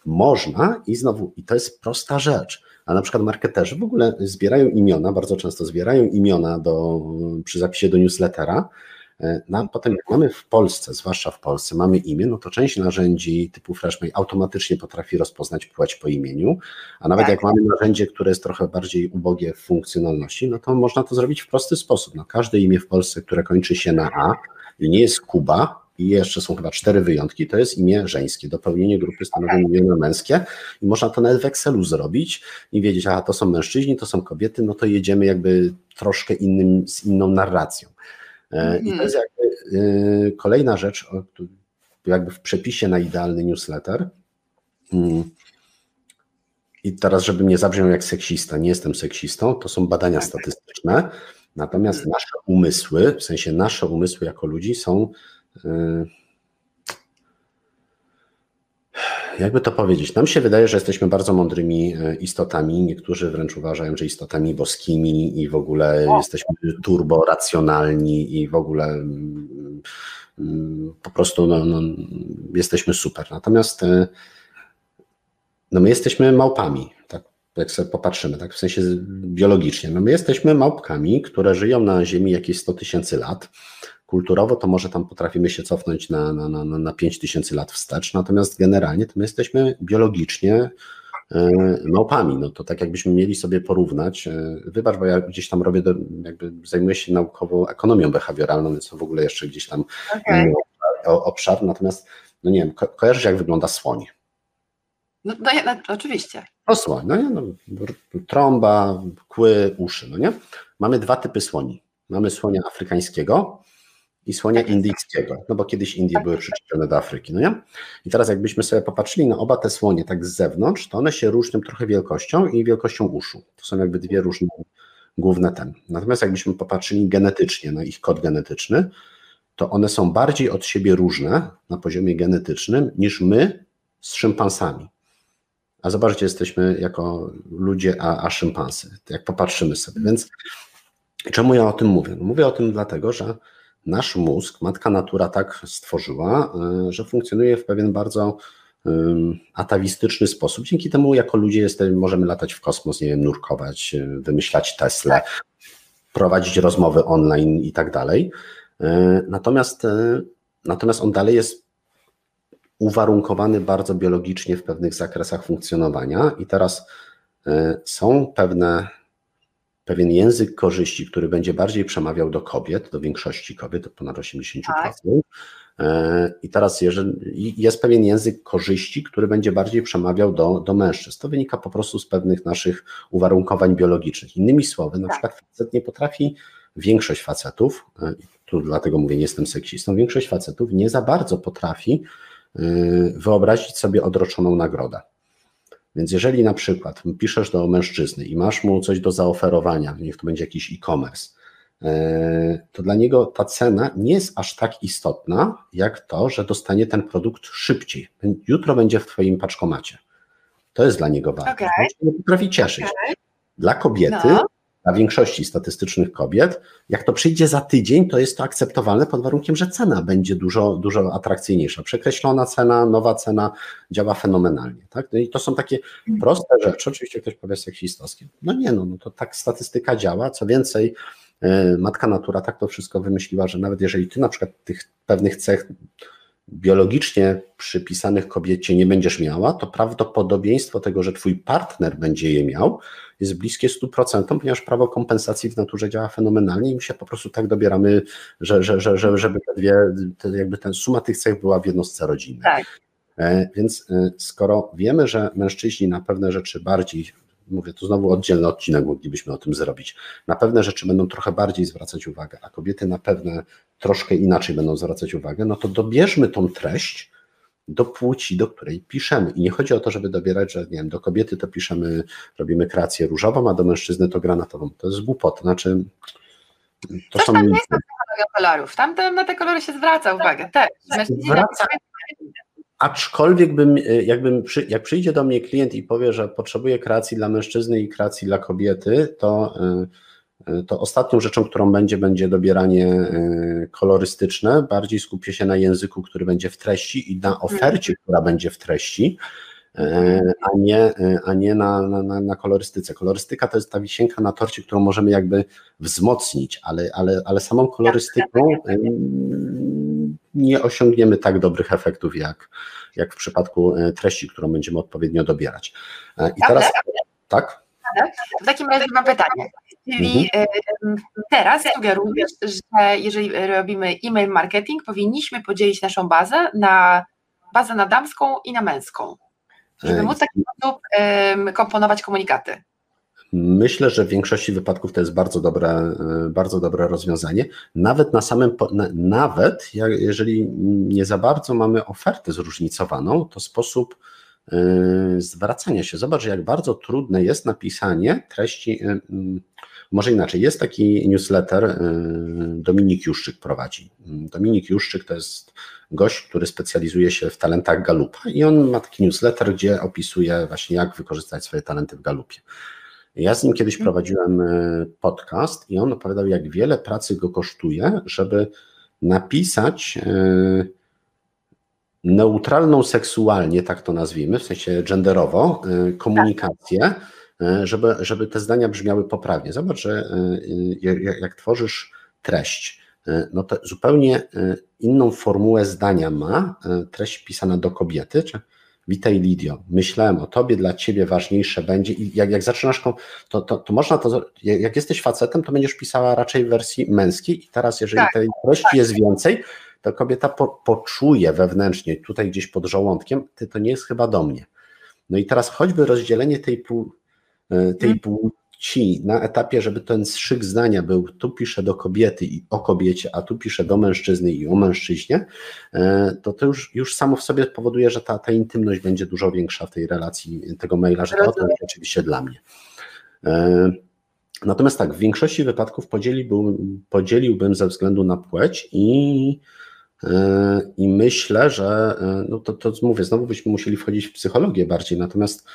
Można i znowu, i to jest prosta rzecz, a na przykład marketerzy w ogóle zbierają imiona, bardzo często zbierają imiona do, przy zapisie do newslettera, no, potem jak mamy w Polsce, zwłaszcza w Polsce, mamy imię, no to część narzędzi typu FreshMail automatycznie potrafi rozpoznać płeć po imieniu, a nawet tak. jak mamy narzędzie, które jest trochę bardziej ubogie w funkcjonalności, no to można to zrobić w prosty sposób. No, każde imię w Polsce, które kończy się na A i nie jest Kuba, i jeszcze są chyba cztery wyjątki, to jest imię żeńskie. Dopełnienie grupy stanowi imiona męskie i można to nawet w Excelu zrobić i wiedzieć, a to są mężczyźni, to są kobiety, no to jedziemy jakby troszkę innym, z inną narracją. Mm. I to jest jakby e, kolejna rzecz, jakby w przepisie na idealny newsletter. Mm. I teraz, żeby nie zabrzmiał jak seksista, nie jestem seksistą, to są badania tak. statystyczne, natomiast mm. nasze umysły, w sensie nasze umysły jako ludzi są jakby to powiedzieć, nam się wydaje, że jesteśmy bardzo mądrymi e, istotami. Niektórzy wręcz uważają, że istotami boskimi i w ogóle jesteśmy turbo racjonalni i w ogóle mm, mm, po prostu no, no, jesteśmy super. Natomiast e, no my jesteśmy małpami, tak jak sobie popatrzymy, tak w sensie biologicznie. No my jesteśmy małpkami, które żyją na Ziemi jakieś 100 tysięcy lat kulturowo, to może tam potrafimy się cofnąć na, na, na, na 5000 lat wstecz, natomiast generalnie to my jesteśmy biologicznie e, małpami. No to tak jakbyśmy mieli sobie porównać, e, wybacz, bo ja gdzieś tam robię, jakby zajmuję się naukową ekonomią behawioralną, więc to w ogóle jeszcze gdzieś tam okay. obszar, natomiast, no nie wiem, ko kojarzysz jak wygląda słoń? No, no, no oczywiście. No słoń, no nie, no, trąba, kły, uszy, no nie? Mamy dwa typy słoni. Mamy słonia afrykańskiego i słonia Tak indyjskiego, no bo kiedyś Indie Tak. były przyczepione do Afryki, no nie? I teraz jakbyśmy sobie popatrzyli na oba te słonie tak z zewnątrz, to one się różnią trochę wielkością i wielkością uszu. To są jakby dwie różne główne ten. Natomiast jakbyśmy popatrzyli genetycznie na ich kod genetyczny, to one są bardziej od siebie różne na poziomie genetycznym niż my z szympansami. A zobaczcie, jesteśmy jako ludzie, a, a szympansy, jak popatrzymy sobie. Więc czemu ja o tym mówię? No mówię o tym dlatego, że nasz mózg, matka natura tak stworzyła, y, że funkcjonuje w pewien bardzo atawistyczny sposób. Dzięki temu, jako ludzie, jesteśmy, możemy latać w kosmos, nie wiem, nurkować, y, wymyślać Tesla, prowadzić rozmowy online i tak dalej. Y, Natomiast, natomiast on dalej jest uwarunkowany bardzo biologicznie w pewnych zakresach funkcjonowania i teraz są pewne, pewien język korzyści, który będzie bardziej przemawiał do kobiet, do większości kobiet, do ponad 80%. Y, I teraz jeżeli, jest pewien język korzyści, który będzie bardziej przemawiał do, do mężczyzn. To wynika po prostu z pewnych naszych uwarunkowań biologicznych. Innymi słowy, na Tak. przykład facet nie potrafi, większość facetów, y, tu dlatego mówię, nie jestem seksistą, większość facetów nie za bardzo potrafi y, wyobrazić sobie odroczoną nagrodę. Więc jeżeli na przykład piszesz do mężczyzny i masz mu coś do zaoferowania, niech to będzie jakiś e-commerce, y, to dla niego ta cena nie jest aż tak istotna, jak to, że dostanie ten produkt szybciej. Jutro będzie w Twoim paczkomacie. To jest dla niego ważne. Się nie potrafi cieszyć. Dla kobiety, No. Dla większości statystycznych kobiet, jak to przyjdzie za tydzień, to jest to akceptowalne pod warunkiem, że cena będzie dużo, dużo atrakcyjniejsza. Przekreślona cena, nowa cena działa fenomenalnie. Tak? No i to są takie proste rzeczy. Oczywiście ktoś powie seksistowskie. No nie, no, no to tak statystyka działa. Co więcej, yy, matka natura tak to wszystko wymyśliła, że nawet jeżeli ty na przykład tych pewnych cech biologicznie przypisanych kobiecie nie będziesz miała, to prawdopodobieństwo tego, że twój partner będzie je miał, jest bliskie 100%, ponieważ prawo kompensacji w naturze działa fenomenalnie i my się po prostu tak dobieramy, że, że, że, że żeby te dwie, te, jakby ten suma tych cech była w jednostce rodzinnej. Tak. E, Więc e, skoro wiemy, że mężczyźni na pewne rzeczy bardziej, mówię tu znowu oddzielny odcinek moglibyśmy o tym zrobić, na pewne rzeczy będą trochę bardziej zwracać uwagę, a kobiety na pewne troszkę inaczej będą zwracać uwagę, no to dobierzmy tą treść do płci, do której piszemy. I nie chodzi o to, żeby dobierać, że nie wiem, do kobiety to piszemy, robimy kreację różową, a do mężczyzny to granatową. To jest głupota. Znaczy, to Coś są tam nie jest kolorów. Tam na te kolory się zwraca uwagę. Też. Mężczyźni Zwraca- Aczkolwiek bym, y, jakbym przy, jak przyjdzie do mnie klient i powie, że potrzebuje kreacji dla mężczyzny i kreacji dla kobiety, to, y, y, to ostatnią rzeczą, którą będzie, będzie dobieranie kolorystyczne. Bardziej skupię się na języku, który będzie w treści i na ofercie, która będzie w treści, a nie, a nie na, na, na, kolorystyce. Kolorystyka to jest ta wisienka na torcie, którą możemy jakby wzmocnić, ale, ale, ale samą kolorystyką y, nie osiągniemy tak dobrych efektów, jak, jak w przypadku e, treści, którą będziemy odpowiednio dobierać. E, I teraz tak? W takim razie mam pytanie. Czyli Mhm. em, teraz sugerujesz, że jeżeli robimy e-mail marketing, powinniśmy podzielić naszą bazę na bazę na damską i na męską, żeby E, móc w taki sposób komponować komunikaty. Myślę, że w większości wypadków to jest bardzo dobre, e, bardzo dobre rozwiązanie. Nawet na samym, nawet jeżeli nie za bardzo mamy ofertę zróżnicowaną, to sposób e, zwracania się. Zobacz, jak bardzo trudne jest napisanie treści. e, Może inaczej, jest taki newsletter, Dominik Juszczyk prowadzi. Dominik Juszczyk to jest gość, który specjalizuje się w talentach Galupa i on ma taki newsletter, gdzie opisuje właśnie jak wykorzystać swoje talenty w Galupie. Ja z nim kiedyś prowadziłem e, podcast i on opowiadał, jak wiele pracy go kosztuje, żeby napisać e, neutralną seksualnie, tak to nazwijmy, w sensie genderowo, e, komunikację, żeby, żeby te zdania brzmiały poprawnie. Zobacz, że jak, tworzysz treść, no to zupełnie inną formułę zdania ma treść pisana do kobiety, czy Witaj Lidio, myślałem o tobie, dla ciebie ważniejsze będzie i jak, jak zaczynasz, to, to, to można to, jak jesteś facetem, to będziesz pisała raczej w wersji męskiej i teraz jeżeli Tak, tej treści jest więcej, to kobieta po, poczuje wewnętrznie, tutaj gdzieś pod żołądkiem, ty to nie jest chyba do mnie. No i teraz choćby rozdzielenie tej, pół, e, tej hmm. Płci na etapie, żeby ten szyk zdania był, tu piszę do kobiety i o kobiecie, a tu piszę do mężczyzny i o mężczyźnie, e, to to już, już samo w sobie powoduje, że ta, ta intymność będzie dużo większa w tej relacji tego maila, że to, to jest oczywiście dla mnie. E, natomiast tak, w większości wypadków podzieliłbym, podzieliłbym ze względu na płeć i i myślę, że no to, to mówię, znowu byśmy musieli wchodzić w psychologię bardziej, natomiast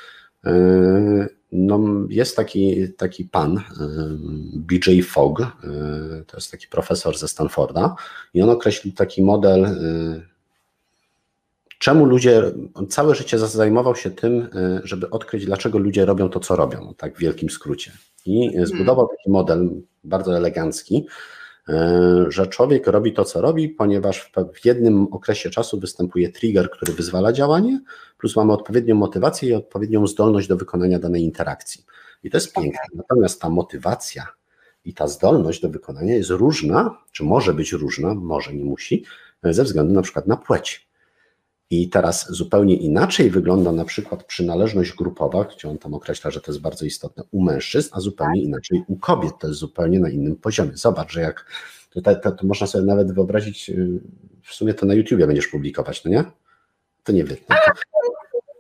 no, jest taki, taki pan, BJ Fogg, to jest taki profesor ze Stanforda, i on określił taki model, czemu ludzie, on całe życie zajmował się tym, żeby odkryć, dlaczego ludzie robią to, co robią, tak w wielkim skrócie. I mhm. zbudował taki model bardzo elegancki, że człowiek robi to, co robi, ponieważ w jednym okresie czasu występuje trigger, który wyzwala działanie, plus mamy odpowiednią motywację i odpowiednią zdolność do wykonania danej interakcji. I to jest piękne. Natomiast ta motywacja i ta zdolność do wykonania jest różna, czy może być różna, może nie musi, ze względu na przykład na płeć. I teraz zupełnie inaczej wygląda na przykład przynależność grupowa, gdzie on tam określa, że to jest bardzo istotne u mężczyzn, a zupełnie tak. inaczej u kobiet. To jest zupełnie na innym poziomie. Zobacz, że jak to, to, to można sobie nawet wyobrazić, y, w sumie to na YouTubie będziesz publikować, no nie? To nie wiem. No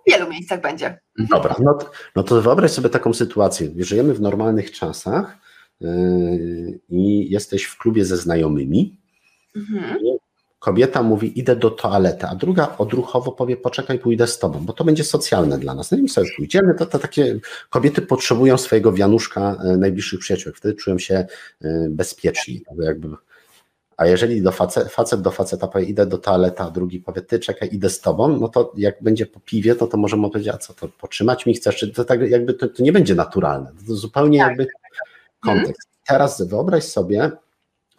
w wielu miejscach będzie. Dobra, no to, no to wyobraź sobie taką sytuację. Żyjemy w normalnych czasach yy, i jesteś w klubie ze znajomymi. Mhm kobieta mówi, idę do toalety, a druga odruchowo powie, poczekaj, pójdę z tobą, bo to będzie socjalne dla nas. No i my sobie pójdziemy, to, to takie kobiety potrzebują swojego wianuszka e, najbliższych przyjaciół, wtedy czują się e, bezpieczni, jakby a jeżeli do facet, facet do faceta powie, idę do toalety, a drugi powie, ty czekaj, idę z tobą, no to jak będzie po piwie, to, to możemy powiedzieć, a co, to potrzymać mi chcesz, czy to tak jakby to, to nie będzie naturalne, to zupełnie tak. jakby kontekst. Teraz wyobraź sobie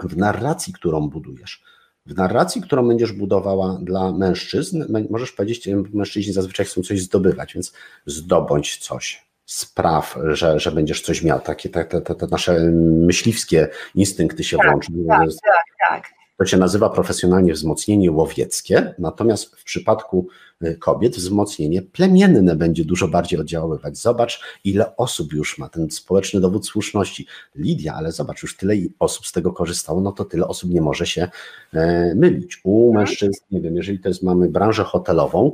w narracji, którą budujesz, w narracji, którą będziesz budowała dla mężczyzn, możesz powiedzieć, mężczyźni zazwyczaj chcą coś zdobywać, więc zdobądź coś, spraw, że, że będziesz coś miał. Takie te, te, te nasze myśliwskie instynkty się tak, włączą. Tak, tak, tak. To się nazywa profesjonalnie wzmocnienie łowieckie, natomiast w przypadku y, kobiet wzmocnienie plemienne będzie dużo bardziej oddziaływać. Zobacz, ile osób już ma ten społeczny dowód słuszności. Lidia, ale zobacz, już tyle osób z tego korzystało, no to tyle osób nie może się e, mylić. U mhm. mężczyzn, nie wiem, jeżeli to jest, mamy branżę hotelową,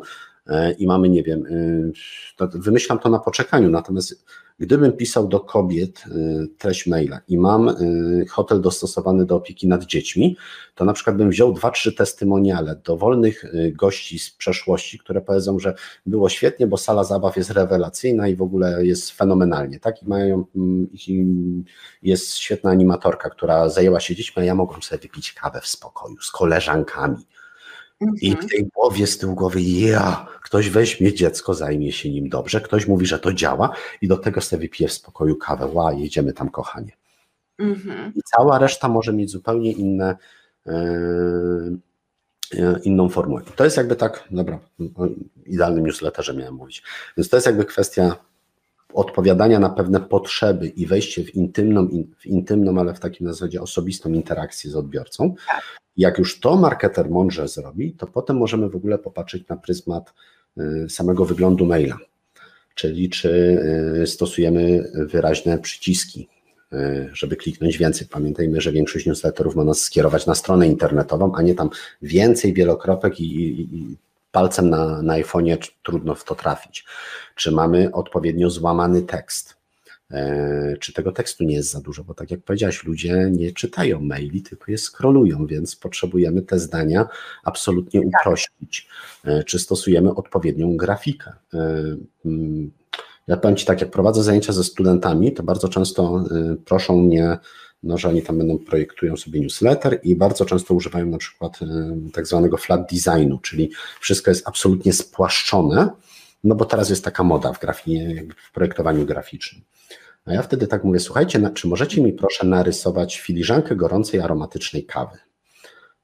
i mamy, nie wiem, y, to wymyślam to na poczekaniu, natomiast Gdybym pisał do kobiet y, treść maila i mam y, hotel dostosowany do opieki nad dziećmi, to na przykład bym wziął dwa, trzy testymoniale dowolnych gości z przeszłości, które powiedzą, że było świetnie, bo sala zabaw jest rewelacyjna i w ogóle jest fenomenalnie, tak? I mają, mm, jest świetna animatorka, która zajęła się dziećmi, a ja mogłem sobie wypić kawę w spokoju z koleżankami i w mhm. tej głowie, z tyłu głowy, ja, ktoś weźmie dziecko, zajmie się nim dobrze, ktoś mówi, że to działa i do tego sobie wypije w spokoju kawę, ła, jedziemy tam kochanie. Mhm. I cała reszta może mieć zupełnie inne, yy, inną formułę. I to jest jakby tak, dobra, o idealnym newsletterze miałem mówić, więc to jest jakby kwestia odpowiadania na pewne potrzeby i wejście w intymną, w intymną, ale w takim na zasadzie osobistą interakcję z odbiorcą. Tak. Jak już to marketer mądrze zrobi, to potem możemy w ogóle popatrzeć na pryzmat y, samego wyglądu maila, czyli czy y, stosujemy wyraźne przyciski, y, żeby kliknąć więcej. Pamiętajmy, że większość newsletterów ma nas skierować na stronę internetową, a nie tam więcej wielokropek i, i, i palcem na, na iPhone'ie trudno w to trafić. Czy mamy odpowiednio złamany tekst? E, czy tego tekstu nie jest za dużo, bo tak jak powiedziałaś, ludzie nie czytają maili, tylko je scrollują, więc potrzebujemy te zdania absolutnie tak. uprościć. E, czy stosujemy odpowiednią grafikę? E, mm, ja powiem Ci tak, jak prowadzę zajęcia ze studentami, to bardzo często proszą mnie, no, że oni tam będą projektują sobie newsletter i bardzo często używają na przykład tak zwanego flat designu, czyli wszystko jest absolutnie spłaszczone, no bo teraz jest taka moda w grafii, w projektowaniu graficznym. A ja wtedy tak mówię, słuchajcie, czy możecie mi proszę narysować filiżankę gorącej aromatycznej kawy?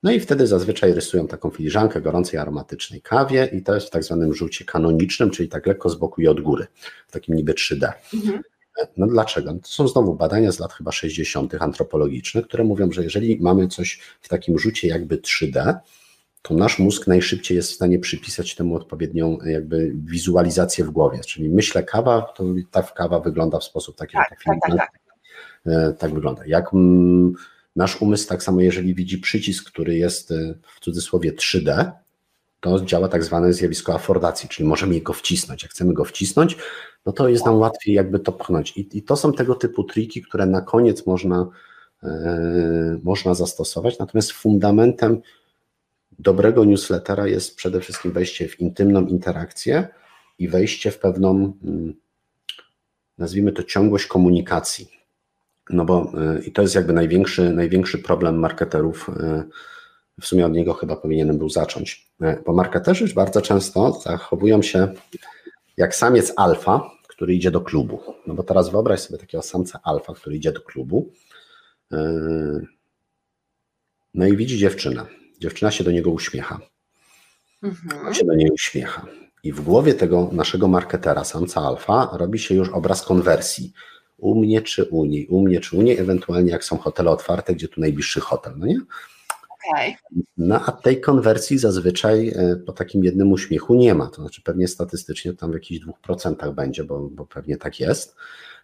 No i wtedy zazwyczaj rysują taką filiżankę gorącej aromatycznej kawie i to jest w tak zwanym rzucie kanonicznym, czyli tak lekko z boku i od góry, w takim niby 3D. Mhm. No dlaczego? No to są znowu badania z lat chyba 60. antropologiczne, które mówią, że jeżeli mamy coś w takim rzucie jakby 3D, to nasz mózg najszybciej jest w stanie przypisać temu odpowiednią jakby wizualizację w głowie. Czyli myślę kawa, to ta kawa wygląda w sposób taki, tak, tak, tak, tak. E, tak wygląda. Jak mm, nasz umysł, tak samo jeżeli widzi przycisk, który jest e, w cudzysłowie 3D, to działa tak zwane zjawisko afordacji, czyli możemy go wcisnąć. Jak chcemy go wcisnąć, no to jest nam łatwiej jakby to pchnąć. I, i to są tego typu triki, które na koniec można, e, można zastosować. Natomiast fundamentem dobrego newslettera jest przede wszystkim wejście w intymną interakcję i wejście w pewną, mm, nazwijmy to, ciągłość komunikacji. No bo e, i to jest jakby największy, największy problem marketerów. E, w sumie od niego chyba powinienem był zacząć. E, bo marketerzy bardzo często zachowują się jak samiec alfa, który idzie do klubu. No bo teraz wyobraź sobie takiego samca alfa, który idzie do klubu. No i widzi dziewczynę. Dziewczyna się do niego uśmiecha. Mhm. Się do niej uśmiecha. I w głowie tego naszego marketera, samca alfa, robi się już obraz konwersji. U mnie czy u niej, u mnie czy u niej, ewentualnie jak są hotele otwarte, gdzie tu najbliższy hotel, no nie? Okay. No a tej konwersji zazwyczaj e, po takim jednym uśmiechu nie ma. To znaczy pewnie statystycznie tam w jakichś dwóch procentach będzie, bo, bo pewnie tak jest.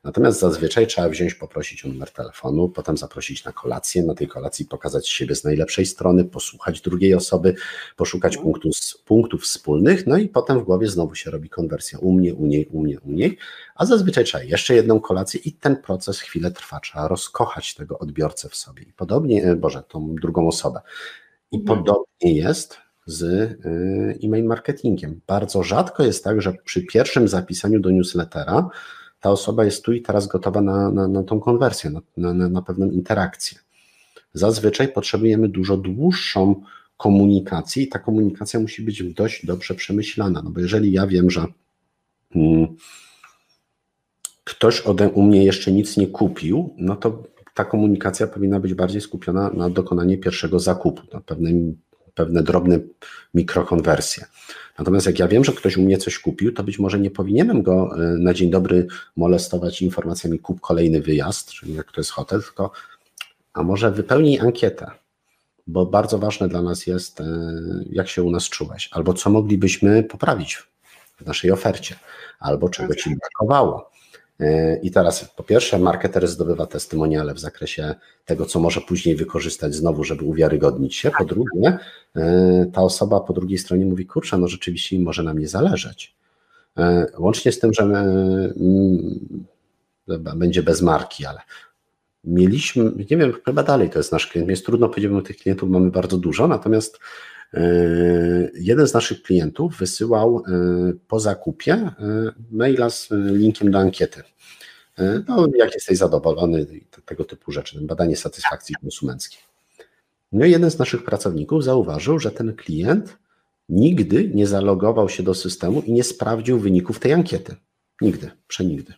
Natomiast zazwyczaj trzeba wziąć, poprosić o numer telefonu, potem zaprosić na kolację, na tej kolacji pokazać siebie z najlepszej strony, posłuchać drugiej osoby, poszukać mhm. punktów, punktów wspólnych, no i potem w głowie znowu się robi konwersja u mnie, u niej, u mnie, u niej, a zazwyczaj trzeba jeszcze jedną kolację i ten proces chwilę trwa, trzeba rozkochać tego odbiorcę w sobie i podobnie, e, Boże, tą drugą osobę. I mhm. podobnie jest z e, e-mail marketingiem. Bardzo rzadko jest tak, że przy pierwszym zapisaniu do newslettera ta osoba jest tu i teraz gotowa na, na, na tą konwersję, na, na, na pewną interakcję. Zazwyczaj potrzebujemy dużo dłuższą komunikację i ta komunikacja musi być dość dobrze przemyślana, no bo jeżeli ja wiem, że hmm, ktoś ode u mnie jeszcze nic nie kupił, no to ta komunikacja powinna być bardziej skupiona na dokonanie pierwszego zakupu, na pewnym pewne drobne mikrokonwersje. Natomiast jak ja wiem, że ktoś u mnie coś kupił, to być może nie powinienem go e, na dzień dobry molestować informacjami kup kolejny wyjazd, czyli jak to jest hotel, tylko a może wypełnij ankietę, bo bardzo ważne dla nas jest, e, jak się u nas czułeś, albo co moglibyśmy poprawić w naszej ofercie, albo czego ci brakowało. I teraz po pierwsze marketer zdobywa testymoniale w zakresie tego, co może później wykorzystać znowu, żeby uwiarygodnić się. Po drugie, e, ta osoba po drugiej stronie mówi, kurczę, no rzeczywiście może nam nie zależeć. E, łącznie z tym, że mm, będzie bez marki, ale mieliśmy, nie wiem, chyba dalej to jest nasz klient, jest trudno powiedzieć, bo tych klientów mamy bardzo dużo, natomiast E, jeden z naszych klientów wysyłał e, po zakupie e, maila z linkiem do ankiety. No, jak jesteś zadowolony, tego typu rzeczy, badanie satysfakcji konsumenckiej. No i jeden z naszych pracowników zauważył, że ten klient nigdy nie zalogował się do systemu i nie sprawdził wyników tej ankiety. Nigdy, przenigdy.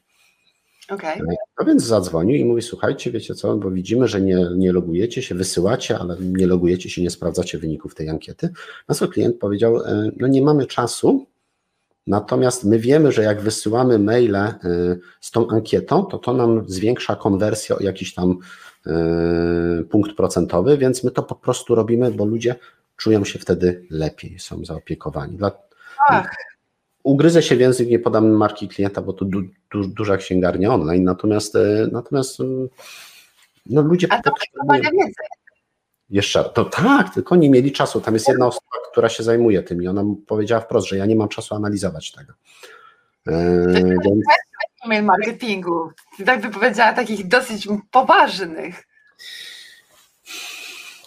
Okay. No więc zadzwonił i mówi, słuchajcie, wiecie co, bo widzimy, że nie, nie logujecie się, wysyłacie, ale nie logujecie się, nie sprawdzacie wyników tej ankiety. Na co klient powiedział, e, no nie mamy czasu, natomiast my wiemy, że jak wysyłamy maile e, z tą ankietą, to to nam zwiększa konwersję o jakiś tam e, punkt procentowy, więc my to po prostu robimy, bo ludzie czują się wtedy lepiej, są zaopiekowani. Dla, Ach ugryzę się w język, nie podam marki klienta, bo to du, du, duża księgarnia online, natomiast, e, natomiast mm, no ludzie A to potrzebują... więcej. Jeszcze, to tak, tylko nie mieli czasu. Tam jest jedna osoba, która się zajmuje tym i ona powiedziała wprost, że ja nie mam czasu analizować tego. Eee, więc... e-mail marketingu, tak by powiedziała, takich dosyć poważnych.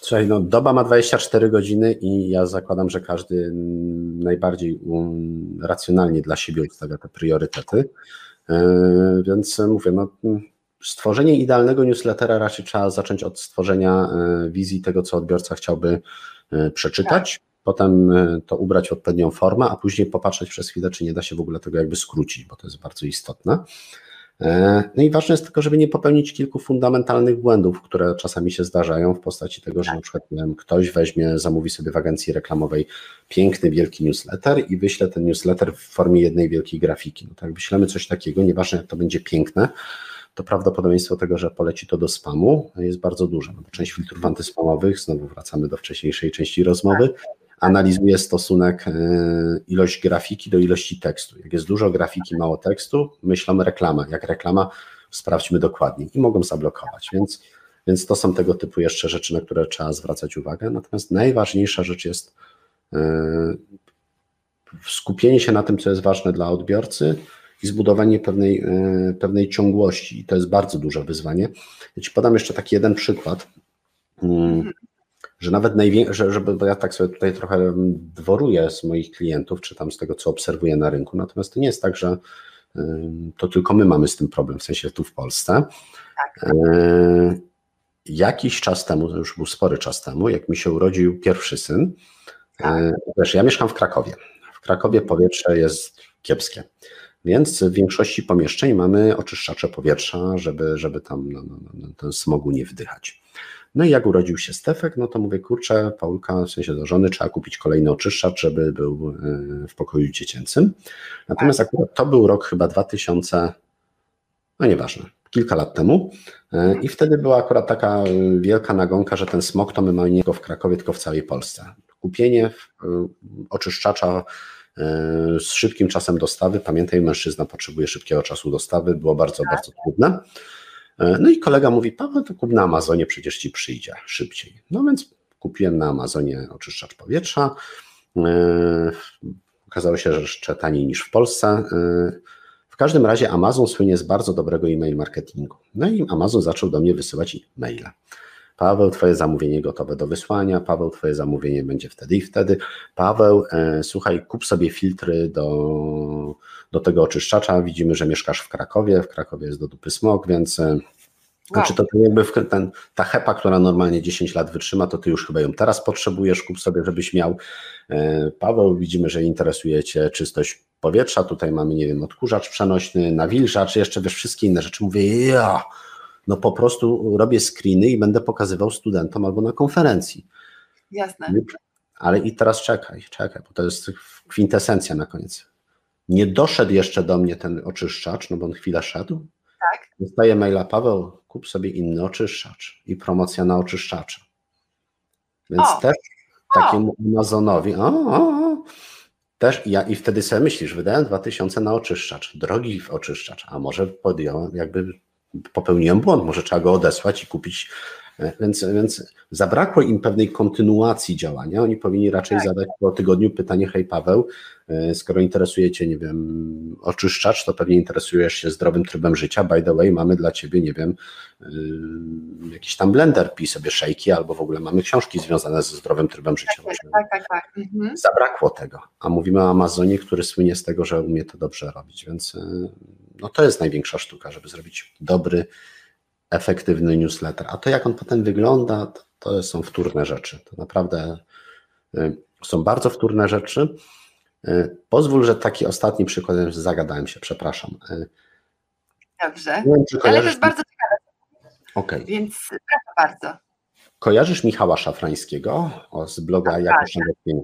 Słuchaj, no doba ma 24 godziny i ja zakładam, że każdy najbardziej racjonalnie dla siebie ustawia te priorytety. E, więc mówię, no, stworzenie idealnego newslettera raczej trzeba zacząć od stworzenia e, wizji tego, co odbiorca chciałby e, przeczytać. Tak. Potem to ubrać w odpowiednią formę, a później popatrzeć przez chwilę, czy nie da się w ogóle tego jakby skrócić, bo to jest bardzo istotne. E, no i ważne jest tylko, żeby nie popełnić kilku fundamentalnych błędów, które czasami się zdarzają w postaci tego, że na przykład wiem, ktoś weźmie, zamówi sobie w agencji reklamowej piękny, wielki newsletter i wyśle ten newsletter w formie jednej wielkiej grafiki. No tak, wyślemy coś takiego, nieważne jak to będzie piękne, to prawdopodobieństwo tego, że poleci to do spamu jest bardzo duże. No część filtrów antyspamowych, znowu wracamy do wcześniejszej części rozmowy, analizuję stosunek ilość grafiki do ilości tekstu. Jak jest dużo grafiki, mało tekstu, myślą reklama. Jak reklama, sprawdźmy dokładnie i mogą zablokować. Więc, więc to są tego typu jeszcze rzeczy, na które trzeba zwracać uwagę. Natomiast najważniejsza rzecz jest skupienie się na tym, co jest ważne dla odbiorcy i zbudowanie pewnej, e, pewnej ciągłości. I to jest bardzo duże wyzwanie. Ja Ci podam jeszcze taki jeden przykład, mm, że nawet największe, żeby, bo ja tak sobie tutaj trochę dworuję z moich klientów, czy tam z tego, co obserwuję na rynku, natomiast to nie jest tak, że to tylko my mamy z tym problem, w sensie tu w Polsce. Tak. E, jakiś czas temu, to już był spory czas temu, jak mi się urodził pierwszy syn, tak. wiesz, ja mieszkam w Krakowie. W Krakowie powietrze jest kiepskie. Więc w większości pomieszczeń mamy oczyszczacze powietrza, żeby, żeby tam no, no, no, ten smogu nie wdychać. No i jak urodził się Stefek, no to mówię, kurczę, Paulka, w sensie do żony trzeba kupić kolejny oczyszczacz, żeby był e, w pokoju dziecięcym. Natomiast akurat to był rok chyba 2000, no nieważne, kilka lat temu e, i wtedy była akurat taka wielka nagonka, że ten smog to my mamy nie tylko w Krakowie, tylko w całej Polsce. Kupienie e, oczyszczacza z szybkim czasem dostawy. Pamiętaj, mężczyzna potrzebuje szybkiego czasu dostawy, było bardzo, tak. bardzo trudne. E, no i kolega mówi, Paweł, to kup na Amazonie, przecież ci przyjdzie szybciej. No więc kupiłem na Amazonie oczyszczacz powietrza. E, okazało się, że jeszcze taniej niż w Polsce. E, w każdym razie Amazon słynie z bardzo dobrego e-mail marketingu. No i Amazon zaczął do mnie wysyłać maile. Paweł, Twoje zamówienie gotowe do wysłania, Paweł, Twoje zamówienie będzie wtedy i wtedy. Paweł, słuchaj, kup sobie filtry do, do tego oczyszczacza. Widzimy, że mieszkasz w Krakowie, w Krakowie jest do dupy smog, więc e, Znaczy to jakby ten, ta hepa, która normalnie 10 lat wytrzyma, to ty już chyba ją teraz potrzebujesz, kup sobie, żebyś miał. E, Paweł, widzimy, że interesuje cię czystość powietrza, tutaj mamy, nie wiem, odkurzacz przenośny, nawilżacz, jeszcze wiesz, wszystkie inne rzeczy. Mówię, ja, no po prostu robię screeny i będę pokazywał studentom albo na konferencji. Jasne. Ale i teraz czekaj, czekaj, bo to jest kwintesencja na koniec. Nie doszedł jeszcze do mnie ten oczyszczacz, no bo on chwilę szedł. Tak. Dostaję maila, Paweł, kup sobie inny oczyszczacz i promocja na oczyszczacza. Więc o. też takiemu Amazonowi, o, o, też ja i wtedy sobie myślisz, wydałem 2000 na oczyszczacz, drogi oczyszczacz, a może podjąłem, jakby popełniłem błąd, może trzeba go odesłać i kupić. E, więc, więc zabrakło im pewnej kontynuacji działania. Oni powinni raczej tak. zadać po tygodniu pytanie: Hej Paweł, e, skoro interesujecie, nie wiem, oczyszczacz, to pewnie interesujesz się zdrowym trybem życia. By the way, mamy dla ciebie, nie wiem, yy, jakiś tam blender, pij sobie szejki, albo w ogóle mamy książki związane ze zdrowym trybem życia. Tak, tak, tak. tak. Mhm. Zabrakło tego. A mówimy o Amazonie, który słynie z tego, że umie to dobrze robić, więc. Yy, no to jest największa sztuka, żeby zrobić dobry, efektywny newsletter. A to, jak on potem wygląda, to, to są wtórne rzeczy. To naprawdę y, są bardzo wtórne rzeczy. Y, pozwól, że taki ostatni przykład, zagadałem się, przepraszam. Y, Dobrze, wiem, ale to jest bardzo ciekawe. Okay. Więc proszę bardzo. Kojarzysz Michała Szafrańskiego z bloga tak, Jakoś tak.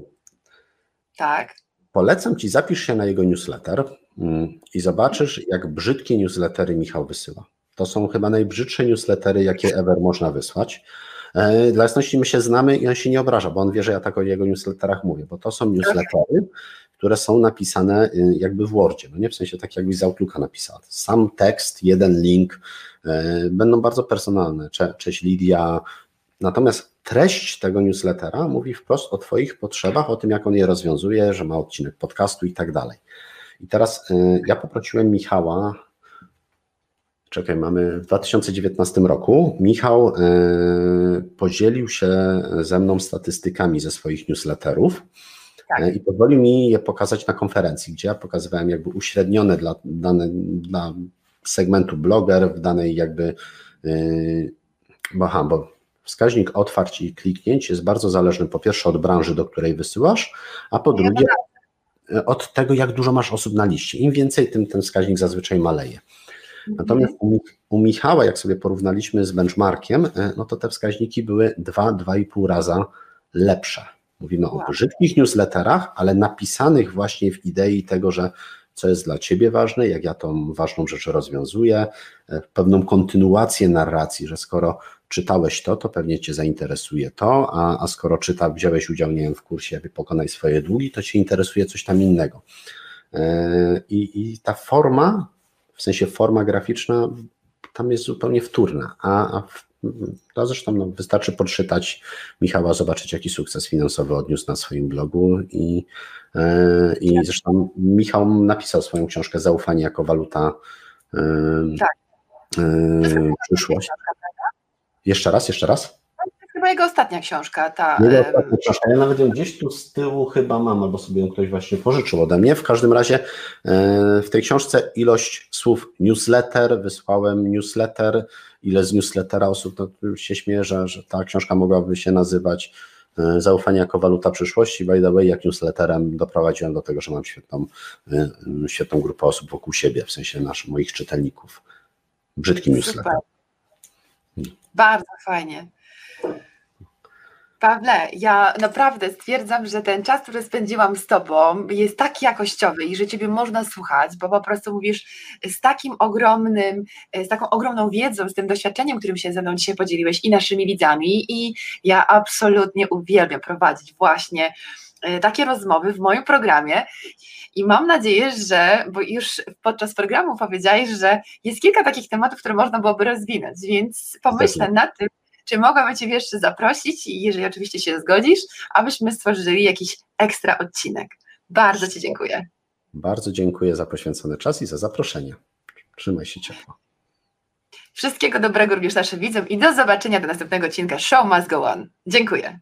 Tak. Polecam Ci, zapisz się na jego newsletter mm, i zobaczysz, jak brzydkie newslettery Michał wysyła. To są chyba najbrzydsze newslettery, jakie ever można wysłać. E, dla jasności my się znamy i on się nie obraża, bo on wie, że ja tak o jego newsletterach mówię, bo to są newslettery, które są napisane y, jakby w Wordzie, no nie w sensie tak jakby z Outlooka napisane. Sam tekst, jeden link, e, będą bardzo personalne. Cześć Lidia. Natomiast treść tego newslettera mówi wprost o Twoich potrzebach, o tym, jak on je rozwiązuje, że ma odcinek podcastu i tak dalej. I teraz y, ja poprosiłem Michała, czekaj, mamy w 2019 roku, Michał y, podzielił się ze mną statystykami ze swoich newsletterów. Tak. Y, I pozwolił mi je pokazać na konferencji, gdzie ja pokazywałem jakby uśrednione dla, dane, dla segmentu bloger w danej jakby, bo, aha, bo Wskaźnik otwarć i kliknięć jest bardzo zależny po pierwsze od branży, do której wysyłasz, a po drugie od tego, jak dużo masz osób na liście. Im więcej, tym ten wskaźnik zazwyczaj maleje. Natomiast u, Michała, jak sobie porównaliśmy z benchmarkiem, e, no to te wskaźniki były 2-2,5 raza lepsze. Mówimy o brzydkich newsletterach, ale napisanych właśnie w idei tego, że co jest dla Ciebie ważne, jak ja tą ważną rzecz rozwiązuję, e, pewną kontynuację narracji, że skoro czytałeś to, to pewnie Cię zainteresuje to, a, a skoro czyta, wziąłeś udział, nie wiem, w kursie, aby pokonać swoje długi, to Cię interesuje coś tam innego. E, I, I ta forma, w sensie forma graficzna, tam jest zupełnie wtórna, a, a to zresztą no, wystarczy podczytać Michała, zobaczyć jaki sukces finansowy odniósł na swoim blogu i, e, i zresztą Michał napisał swoją książkę Zaufanie jako waluta tak. przyszłość. Jeszcze raz, jeszcze raz? Jego ostatnia książka. Ta, jego ostatnia książka. Ja nawet ją gdzieś tu z tyłu chyba mam, albo sobie ją ktoś właśnie pożyczył ode mnie. W każdym razie w tej książce ilość słów newsletter, wysłałem newsletter, ile z newslettera osób, to się śmieję, że, że ta książka mogłaby się nazywać Zaufanie jako waluta przyszłości. By the way, jak newsletterem doprowadziłem do tego, że mam świetną, świetną grupę osób wokół siebie, w sensie naszych moich czytelników. Brzydki newsletter. Super. Bardzo fajnie. Pawle, ja naprawdę stwierdzam, że ten czas, który spędziłam z Tobą jest tak jakościowy i że Ciebie można słuchać, bo po prostu mówisz z takim ogromnym, z taką ogromną wiedzą, z tym doświadczeniem, którym się ze mną dzisiaj podzieliłeś i naszymi widzami i ja absolutnie uwielbiam prowadzić właśnie e, takie rozmowy w moim programie i mam nadzieję, że, bo już podczas programu powiedziałeś, że jest kilka takich tematów, które można byłoby rozwinąć, więc pomyślę nad tym, czy mogłabym Cię jeszcze zaprosić, jeżeli oczywiście się zgodzisz, abyśmy stworzyli jakiś ekstra odcinek. Bardzo Ci dziękuję. Bardzo dziękuję za poświęcony czas i za zaproszenie. Trzymaj się ciepło. Wszystkiego dobrego również naszym widzom i do zobaczenia do następnego odcinka Show Must Go On. Dziękuję.